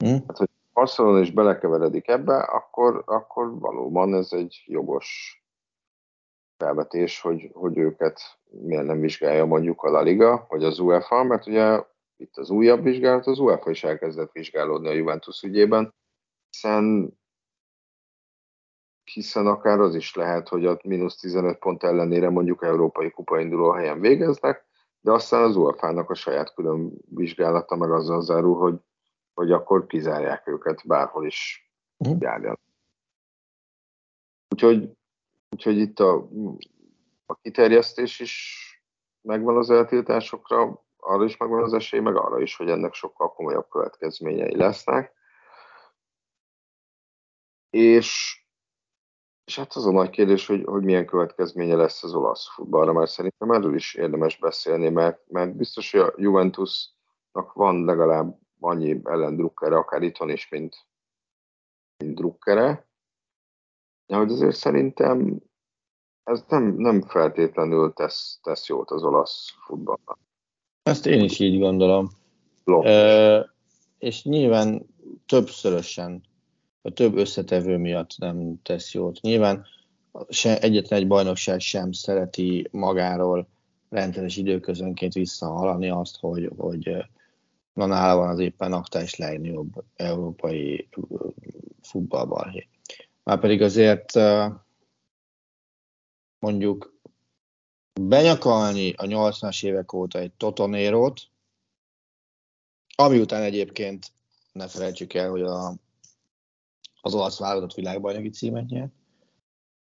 Mm. Hát, hogy Barcelona is belekeveredik ebbe, akkor, akkor valóban ez egy jogos felvetés, hogy, hogy őket miért nem vizsgálja mondjuk a La Liga, vagy az UEFA, mert ugye itt az újabb vizsgálat, az UEFA is elkezdett vizsgálódni a Juventus ügyében, hiszen hiszen akár az is lehet, hogy a mínusz 15 pont ellenére mondjuk európai kupa induló helyen végeznek, de aztán az UEFA-nak a saját külön vizsgálata meg azzal zárul, hogy, hogy akkor kizárják őket bárhol is uh-huh. járjanak. Úgyhogy Úgyhogy itt a, a kiterjesztés is megvan az eltiltásokra, arra is megvan az esély, meg arra is, hogy ennek sokkal komolyabb következményei lesznek. És, és hát az a nagy kérdés, hogy, hogy milyen következménye lesz az olasz futballra, mert szerintem erről is érdemes beszélni, mert, mert biztos, hogy a Juventusnak van legalább annyi ellendrukkere, akár itthon is, mint, mint drukkere, de hogy azért szerintem ez nem, nem feltétlenül tesz, tesz jót az olasz futballnak. Ezt én is így gondolom. E, és nyilván többszörösen, a több összetevő miatt nem tesz jót. Nyilván se, egyetlen egy bajnokság sem szereti magáról rendszeres időközönként visszahallani azt, hogy, hogy na nála van az éppen aktuális legnagyobb európai futballbalhé. Már pedig azért mondjuk benyakalni a 80-as évek óta egy Totonérót, ami után egyébként ne felejtsük el, hogy a, az olasz válogatott világbajnoki címet nyert,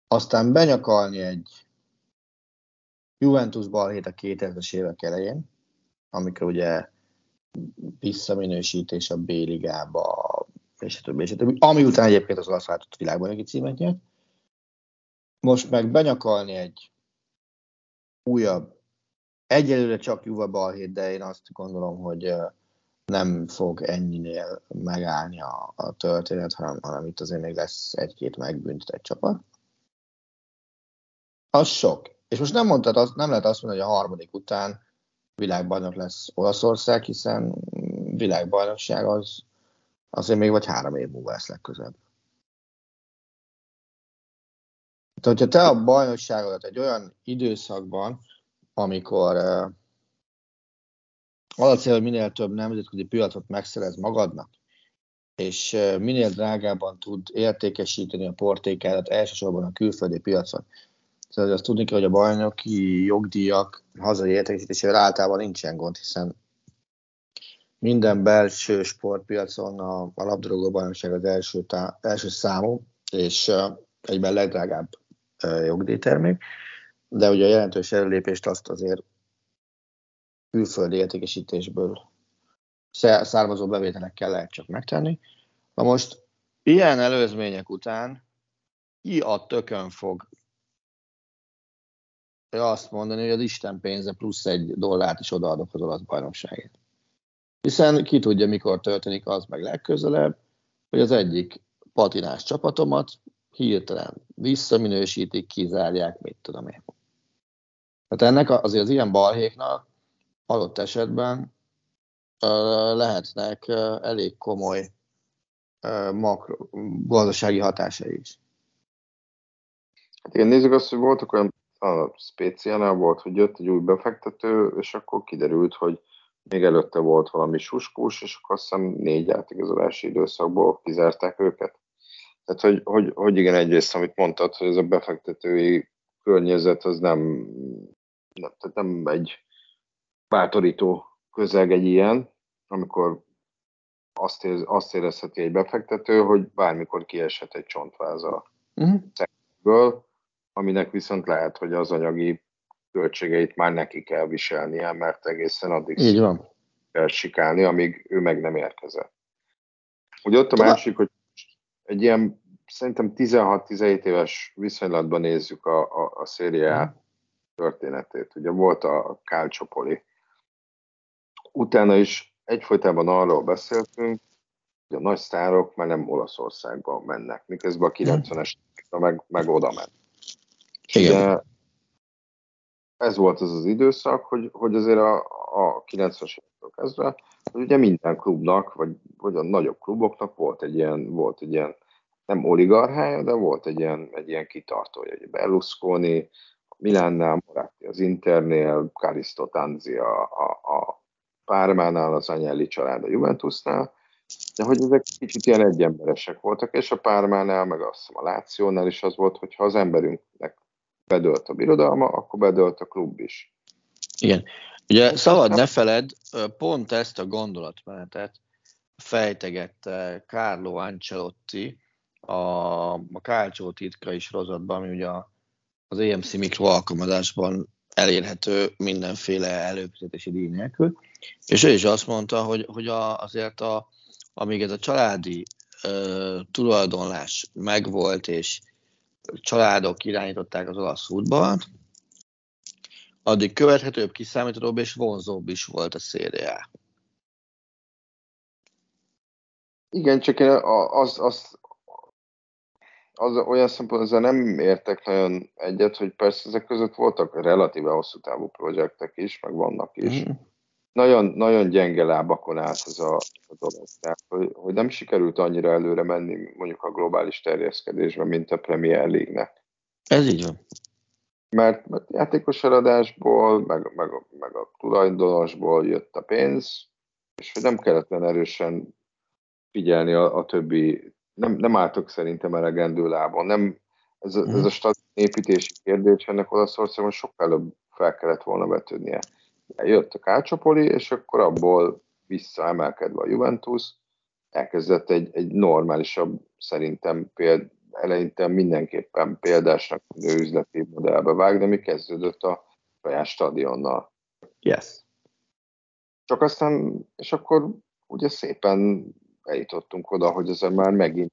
aztán benyakalni egy Juventus balhét a 2000-es évek elején, amikor ugye visszaminősítés a B-ligába, és a többi, és a ami után egyébként az olasz válogatott világbajnoki címet nyert, most meg benyakalni egy újabb, egyelőre csak Juva balhét, de én azt gondolom, hogy nem fog ennyinél megállni a, a történet, hanem, hanem itt azért még lesz egy-két megbüntetett csapat. Az sok. És most nem, mondtad, azt, nem lehet azt mondani, hogy a harmadik után világbajnok lesz Olaszország, hiszen világbajnokság az azért még vagy három év múlva lesz legközelebb. Tehát, hogyha te a bajnokságodat egy olyan időszakban, amikor uh, az a cél, hogy minél több nemzetközi piacot megszerez magadnak, és uh, minél drágában tud értékesíteni a portékádat elsősorban a külföldi piacon. Tehát azt tudni kell, hogy a bajnoki jogdíjak hazai értékesítésével általában nincsen gond, hiszen minden belső sportpiacon a, a labdarúgó bajnokság az első, tá, első számú, és uh, egyben legdrágább jogdíjtermék, de ugye a jelentős előlépést azt azért külföldi értékesítésből származó bevételekkel lehet csak megtenni. Na most ilyen előzmények után ki a tökön fog azt mondani, hogy az Isten pénze plusz egy dollárt is odaadok az olasz bajnokságért. Hiszen ki tudja, mikor történik az meg legközelebb, hogy az egyik patinás csapatomat hirtelen visszaminősítik, kizárják, mit tudom én. Tehát ennek azért az ilyen balhéknak adott esetben lehetnek elég komoly makro, gazdasági hatásai is. Hát igen, nézzük azt, hogy voltak olyan a speciálnál volt, hogy jött egy új befektető, és akkor kiderült, hogy még előtte volt valami suskós, és akkor azt hiszem négy átigazolási időszakból kizárták őket. Tehát, hogy, hogy, hogy igen, egyrészt, amit mondtad, hogy ez a befektetői környezet az nem, nem, tehát nem egy bátorító közeg egy ilyen, amikor azt, érez, azt érezheti egy befektető, hogy bármikor kieshet egy csontváz a uh-huh. aminek viszont lehet, hogy az anyagi költségeit már neki kell viselnie, mert egészen addig Így van. kell sikálni, amíg ő meg nem érkezett. Ugye ott a másik, hogy egy ilyen szerintem 16-17 éves viszonylatban nézzük a, a, a szériá mhm. történetét. Ugye volt a Kálcsopoli. Utána is egyfolytában arról beszéltünk, hogy a nagy sztárok már nem Olaszországba mennek, miközben a 90-es mhm. meg, meg oda ment. Igen. ez volt az az időszak, hogy, hogy azért a, a 90-es évektől kezdve, hogy ugye minden klubnak, vagy, vagy a nagyobb kluboknak volt egy ilyen, volt egy ilyen nem oligarchája, de volt egy ilyen, egy ilyen kitartója, egy Berlusconi, Milánnál, Moratti az Internél, Calisto Tanzi a, a, a Pármánál, az Agnelli család a Juventusnál, de hogy ezek kicsit ilyen egyemberesek voltak, és a Pármánál, meg azt hiszem a Lációnál is az volt, hogy ha az emberünknek bedölt a birodalma, akkor bedölt a klub is. Igen. Ugye szabad ne feled, pont ezt a gondolatmenetet fejtegette Carlo Ancelotti a, a Calcio titkai sorozatban, ami ugye az EMC mikro alkalmazásban elérhető mindenféle előfizetési díj nélkül, és ő is azt mondta, hogy, hogy a, azért a, amíg ez a családi ö, tulajdonlás megvolt, és családok irányították az olasz futballt, addig követhetőbb, kiszámíthatóbb és vonzóbb is volt a széria. Igen, csak az, az, az olyan szempontból ezzel nem értek nagyon egyet, hogy persze ezek között voltak relatíve hosszú távú projektek is, meg vannak is. Mm. Nagyon, nagyon gyenge lábakon állt ez a, a dolog. Tehát, hogy, hogy nem sikerült annyira előre menni mondjuk a globális terjeszkedésben, mint a Premier League-nek. Ez így van. Mert, mert játékos eladásból, meg, meg, meg a tulajdonosból jött a pénz, és hogy nem kellett olyan erősen figyelni a, a többi nem, nem álltok szerintem elegendő lábon. Nem, ez, a, ez a mhm. stadion építési kérdés ennek Olaszországban sokkal előbb fel kellett volna vetődnie. Jött a Kácsopoli, és akkor abból visszaemelkedve a Juventus, elkezdett egy, egy normálisabb, szerintem péld, eleinte mindenképpen példásnak tűnő üzleti modellbe vágni, ami kezdődött a saját stadionnal. Yes. Csak aztán, és akkor ugye szépen eljutottunk oda, hogy ez már megint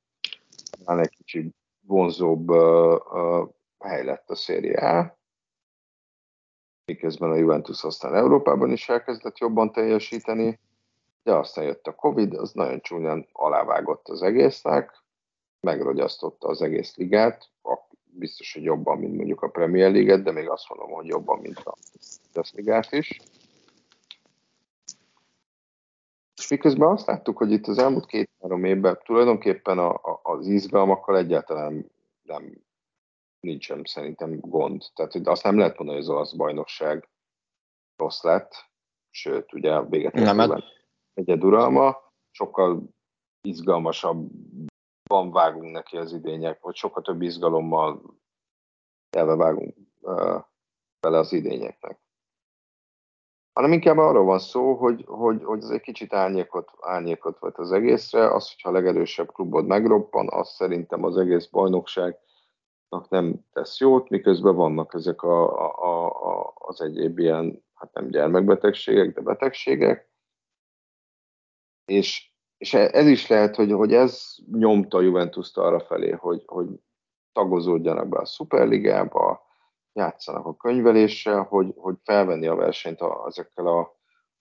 már egy kicsit vonzóbb uh, uh, hely lett a széria miközben a Juventus aztán Európában is elkezdett jobban teljesíteni, de aztán jött a Covid, az nagyon csúnyán alávágott az egésznek, megrogyasztotta az egész ligát, biztos, hogy jobban, mint mondjuk a Premier League-et, de még azt mondom, hogy jobban, mint a Bundesligát is. miközben azt láttuk, hogy itt az elmúlt két-három évben tulajdonképpen a, a, az izgalmakkal egyáltalán nem nincsen szerintem gond. Tehát hogy azt nem lehet mondani, hogy az olasz bajnokság rossz lett, sőt, ugye a véget nem, egyeduralma, sokkal izgalmasabban vágunk neki az idények, vagy sokkal több izgalommal elve vágunk bele az idényeknek. Hanem inkább arról van szó, hogy, hogy, hogy ez egy kicsit árnyékot, árnyékot volt az egészre, az, hogyha a legerősebb klubod megroppan, az szerintem az egész bajnokságnak nem tesz jót, miközben vannak ezek a, a, a, az egyéb ilyen, hát nem gyermekbetegségek, de betegségek, és, és ez is lehet, hogy, hogy ez nyomta a Juventus-t arra felé, hogy, hogy tagozódjanak be a Superligába, játszanak a könyveléssel, hogy, hogy felvenni a versenyt a, ezekkel a,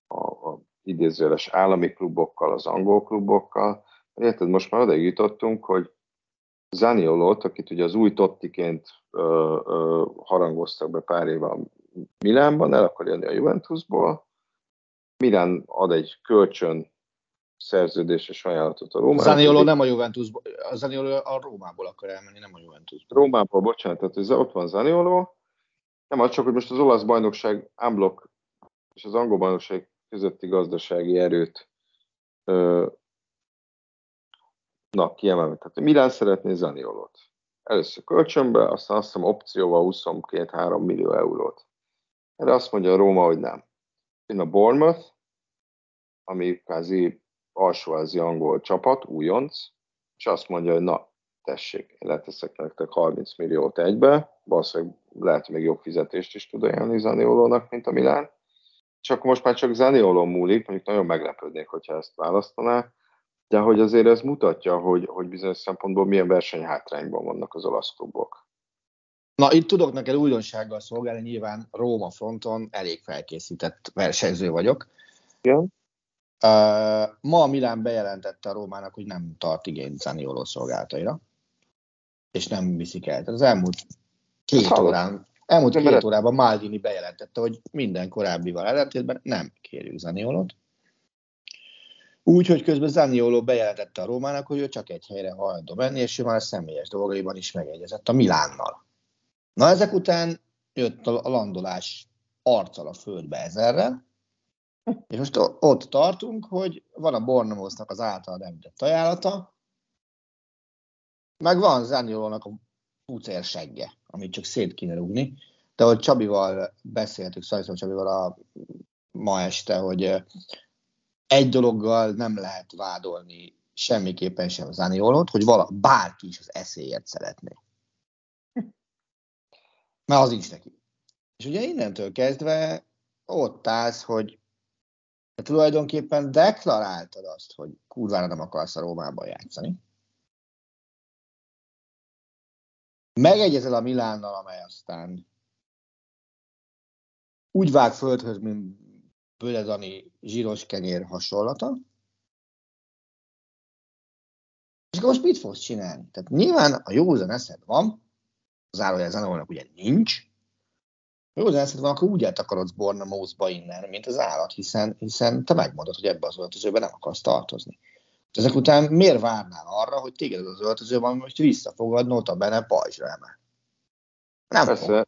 a, a idézőjeles állami klubokkal, az angol klubokkal. Érted, most már odaig jutottunk, hogy Zaniolót, akit ugye az új Tottiként ö, ö, harangoztak be pár éve Milánban, el akar jönni a Juventusból. Milán ad egy kölcsön szerződéses ajánlatot a Rómából. Zanioló nem a Juventusból, a Zanioló a Rómából akar elmenni, nem a Juventusból. Rómából, bocsánat, tehát ott van Zanioló, nem az csak, hogy most az olasz bajnokság unblock és az angol bajnokság közötti gazdasági erőt ö, na, kiemelve. Tehát Milán szeretné Zaniolót. Először kölcsönbe, aztán azt hiszem opcióval 22-3 millió eurót. Erre azt mondja a Róma, hogy nem. Én a Bournemouth, ami kvázi alsóházi angol csapat, újonc, és azt mondja, hogy na, tessék, én leteszek nektek 30 milliót egybe, valószínűleg lehet, hogy még jobb fizetést is tud ajánlani Zaniolónak, mint a Milán. Csak most már csak Zanioló múlik, mondjuk nagyon meglepődnék, hogyha ezt választaná, de hogy azért ez mutatja, hogy, hogy bizonyos szempontból milyen versenyhátrányban vannak az olasz klubok. Na, itt tudok neked újdonsággal szolgálni, nyilván Róma fronton elég felkészített versenyző vagyok. Igen. Uh, ma a Milán bejelentette a Rómának, hogy nem tart igényt Zanioló szolgálataira, és nem viszik el. Tehát az elmúlt két Hallott. órán, elmúlt Nem, két mert- órában Maldini bejelentette, hogy minden korábbival ellentétben nem kérjük Zaniolót. Úgyhogy közben Zanioló bejelentette a Rómának, hogy ő csak egy helyre hajlandó menni, és ő már a személyes dolgaiban is megegyezett a Milánnal. Na ezek után jött a a landolás arccal a földbe ezerrel, és most ott tartunk, hogy van a Bornemosznak az által említett ajánlata, meg van Zaniolónak a pucér segge, amit csak szét kéne rúgni. De hogy Csabival beszéltük, Szajszó Csabival a, ma este, hogy egy dologgal nem lehet vádolni semmiképpen sem Zaniolót, hogy vala, bárki is az eszéért szeretné. Mert az nincs neki. És ugye innentől kezdve ott állsz, hogy te tulajdonképpen deklaráltad azt, hogy kurvára nem akarsz a Rómában játszani. Megegyezel a Milánnal, amely aztán úgy vág földhöz, mint Böledani zsíros kenyér hasonlata. És akkor most mit fogsz csinálni? Tehát nyilván a józan eszed van, zárójel Zanolnak ugye nincs, józan eszed van, akkor úgy eltakarodsz Bornemouthba innen, mint az állat, hiszen, hiszen te megmondod, hogy ebbe az öltözőbe nem akarsz tartozni. Ezek után miért várnál arra, hogy téged az öltöző van, most visszafogad nota bene pajzsra emel? Nem fog. Persze.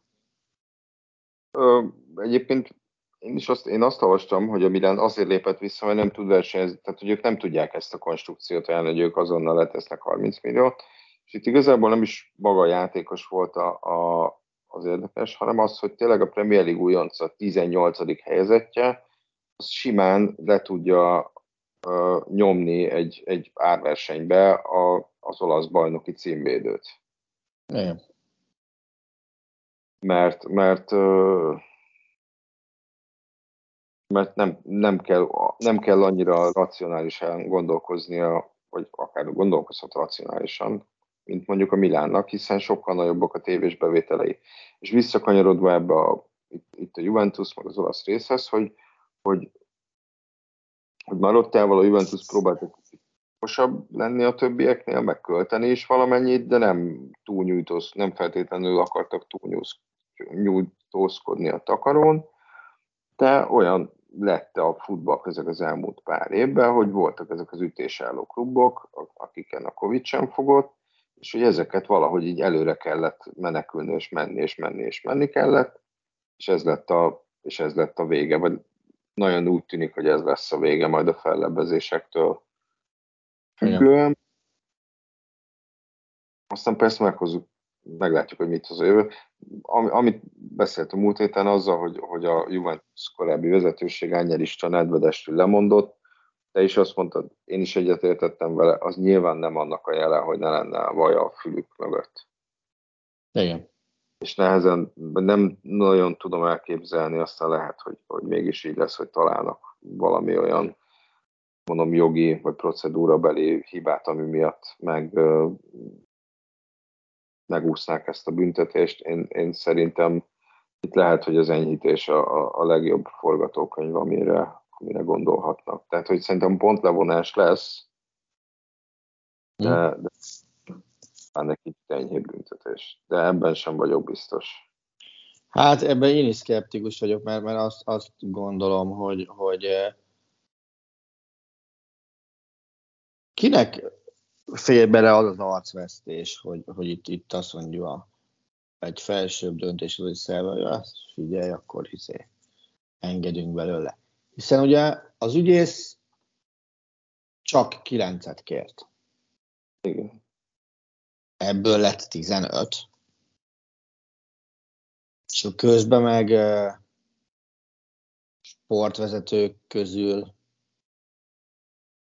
Ö, egyébként én is azt, én azt olvastam, hogy a Milan azért lépett vissza, mert nem tud versenyezni, tehát hogy ők nem tudják ezt a konstrukciót ajánlani, hogy ők azonnal letesznek 30 milliót, és itt igazából nem is maga a játékos volt a, a, az érdekes, hanem az, hogy tényleg a Premier League újonca 18. helyezettje, az simán le tudja ö, nyomni egy, egy árversenybe a, az olasz bajnoki címvédőt Igen. mert, mert, mert nem, nem, kell, nem kell annyira racionálisan gondolkoznia, vagy akár gondolkozhat racionálisan, mint mondjuk a Milánnak, hiszen sokkal nagyobbak a tévés bevételei. És visszakanyarodva ebbe a, itt, itt a Juventus, meg az olasz részhez, hogy, hogy, hogy Marottával a Juventus próbáltak okosabb lenni a többieknél, megkölteni is valamennyit, de nem túlnyújtóz, nem feltétlenül akartak túlnyújtóz, nyújtózkodni a takarón, de olyan lett a futball ezek az elmúlt pár évben, hogy voltak ezek az ütésálló klubok, akiken a Covid sem fogott, és hogy ezeket valahogy így előre kellett menekülni, és menni, és menni, és menni kellett, és ez lett a, és ez lett a vége, vagy nagyon úgy tűnik, hogy ez lesz a vége majd a fellebbezésektől függően. Aztán persze meghozzuk, meglátjuk, hogy mit hoz a jövő. Am, amit beszéltem múlt héten azzal, hogy, hogy a Juventus korábbi vezetőség Ányerista Nedvedestül lemondott, te is azt mondtad, én is egyetértettem vele, az nyilván nem annak a jele, hogy ne lenne a vaj a fülük mögött. Igen. És nehezen, nem nagyon tudom elképzelni, aztán lehet, hogy, hogy mégis így lesz, hogy találnak valami olyan, mondom, jogi vagy procedúrabeli hibát, ami miatt meg megúsznák ezt a büntetést. Én, én szerintem itt lehet, hogy az enyhítés a, a legjobb forgatókönyv, amire, amire gondolhatnak. Tehát, hogy szerintem pontlevonás lesz, de, de ennek itt enyhébb büntetés. De ebben sem vagyok biztos. Hát ebben én is szkeptikus vagyok, mert, mert azt, azt gondolom, hogy, hogy kinek fér bele az az arcvesztés, hogy, hogy itt, itt azt mondja a, egy felsőbb döntés, hogy szerve, hogy figyelj, akkor hiszé, engedünk belőle. Hiszen ugye az ügyész csak kilencet kért. Igen. Ebből lett 15. És a közben meg sportvezetők közül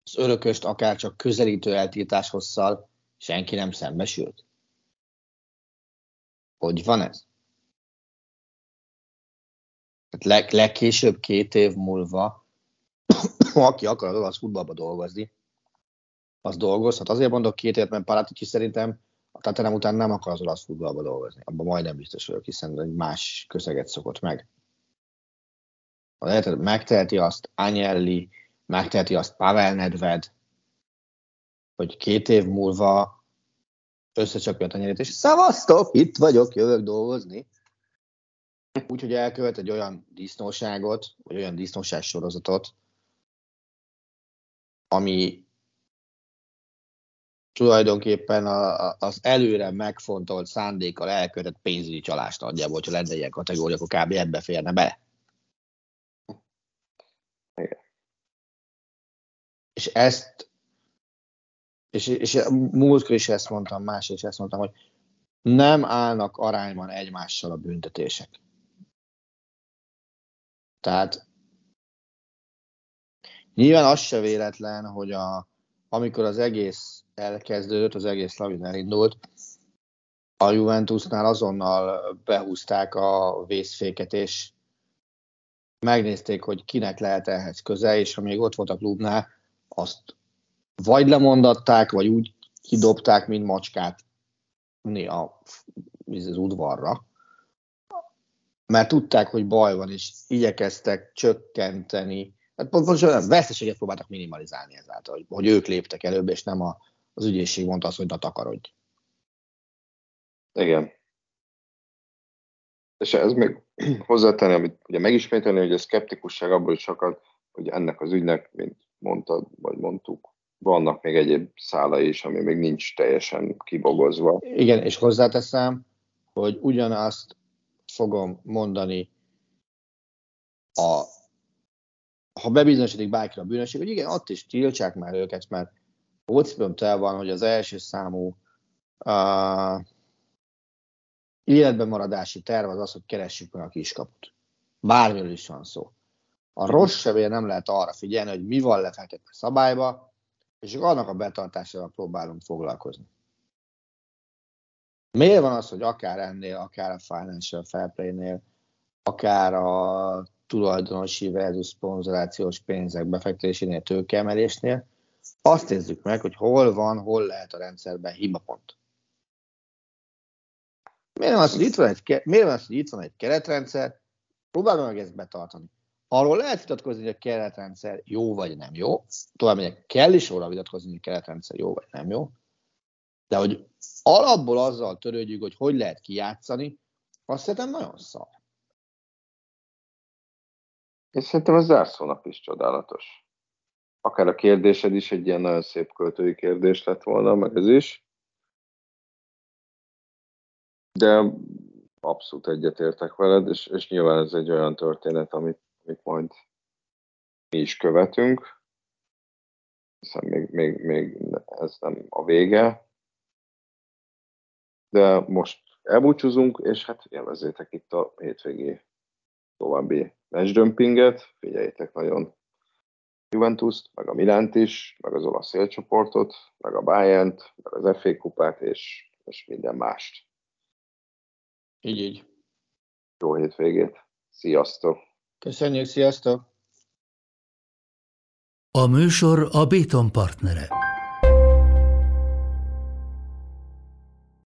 az örököst akár csak közelítő eltiltás hosszal senki nem szembesült? Hogy van ez? Leg, legkésőbb két év múlva, [coughs] aki akar az olasz futballba dolgozni, az dolgozhat. Azért mondok két évet, mert Paratici szerintem a Tatanem után nem akar az olasz futballba dolgozni. Abban majdnem biztos vagyok, hiszen egy más közeget szokott meg. Lehet, megteheti azt Agnelli, megteheti azt Pavel Nedved, hogy két év múlva összecsapja a tenyerét, és szavaztok, itt vagyok, jövök dolgozni. Úgyhogy elkövet egy olyan disznóságot, vagy olyan disznóság sorozatot, ami tulajdonképpen a, az előre megfontolt szándékkal elkövetett pénzügyi csalást adja, hogyha lenne ilyen kategória, akkor kb. ebbe férne be. Igen. És ezt, és, és múltkor is ezt mondtam, más is ezt mondtam, hogy nem állnak arányban egymással a büntetések. Tehát nyilván az se véletlen, hogy a, amikor az egész elkezdődött, az egész lavin elindult, a Juventusnál azonnal behúzták a vészféket, és megnézték, hogy kinek lehet ehhez köze, és amíg ott volt a klubnál, azt vagy lemondatták, vagy úgy kidobták, mint macskát a, az udvarra, mert tudták, hogy baj van, és igyekeztek csökkenteni, hát pontosan veszteséget próbáltak minimalizálni ezáltal, hogy, hogy ők léptek előbb, és nem a, az ügyészség mondta azt, hogy na takarodj. Igen. És ez még hozzátenni, amit ugye megismételni, hogy a szkeptikusság abból is akad, hogy ennek az ügynek, mint mondtad, vagy mondtuk, vannak még egyéb szálai is, ami még nincs teljesen kibogozva. Igen, és hozzáteszem, hogy ugyanazt fogom mondani, a, ha bebizonyosodik bárkira a bűnösség, hogy igen, ott is tiltsák már őket, mert Hócipőm tel van, hogy az első számú uh, életben maradási terv az az, hogy keressük meg a kiskaput. Bármiről is van szó. A rossz sevér nem lehet arra figyelni, hogy mi van lefektetve szabályba, és annak a betartásával próbálunk foglalkozni. Miért van az, hogy akár ennél, akár a Financial Fair Play-nél, akár a tulajdonosi versus szponzorációs pénzek befektetésénél, tőkeemelésnél, azt nézzük meg, hogy hol van, hol lehet a rendszerben hibapont. Miért van az, hogy itt van egy, miért van az, hogy itt van egy keretrendszer, próbálom meg ezt betartani. Arról lehet vitatkozni, hogy a keretrendszer jó vagy nem jó. Tovább megyek, kell is róla vitatkozni, hogy a keretrendszer jó vagy nem jó. De hogy alapból azzal törődjük, hogy hogy lehet kijátszani, azt szerintem nagyon szar. És szerintem a zárszónap is csodálatos akár a kérdésed is egy ilyen nagyon szép költői kérdés lett volna, meg ez is. De abszolút egyetértek veled, és, és nyilván ez egy olyan történet, amit, amit majd mi is követünk, hiszen még, még, még ez nem a vége. De most elbúcsúzunk, és hát élvezzétek itt a hétvégi további matchdömpinget, figyeljétek nagyon Juventus-t, meg a Milánt is, meg az olasz szélcsoportot, meg a bayern meg az FA kupát, és, és minden mást. Így, így. Jó hétvégét. Sziasztok! Köszönjük, sziasztok! A műsor a Béton partnere.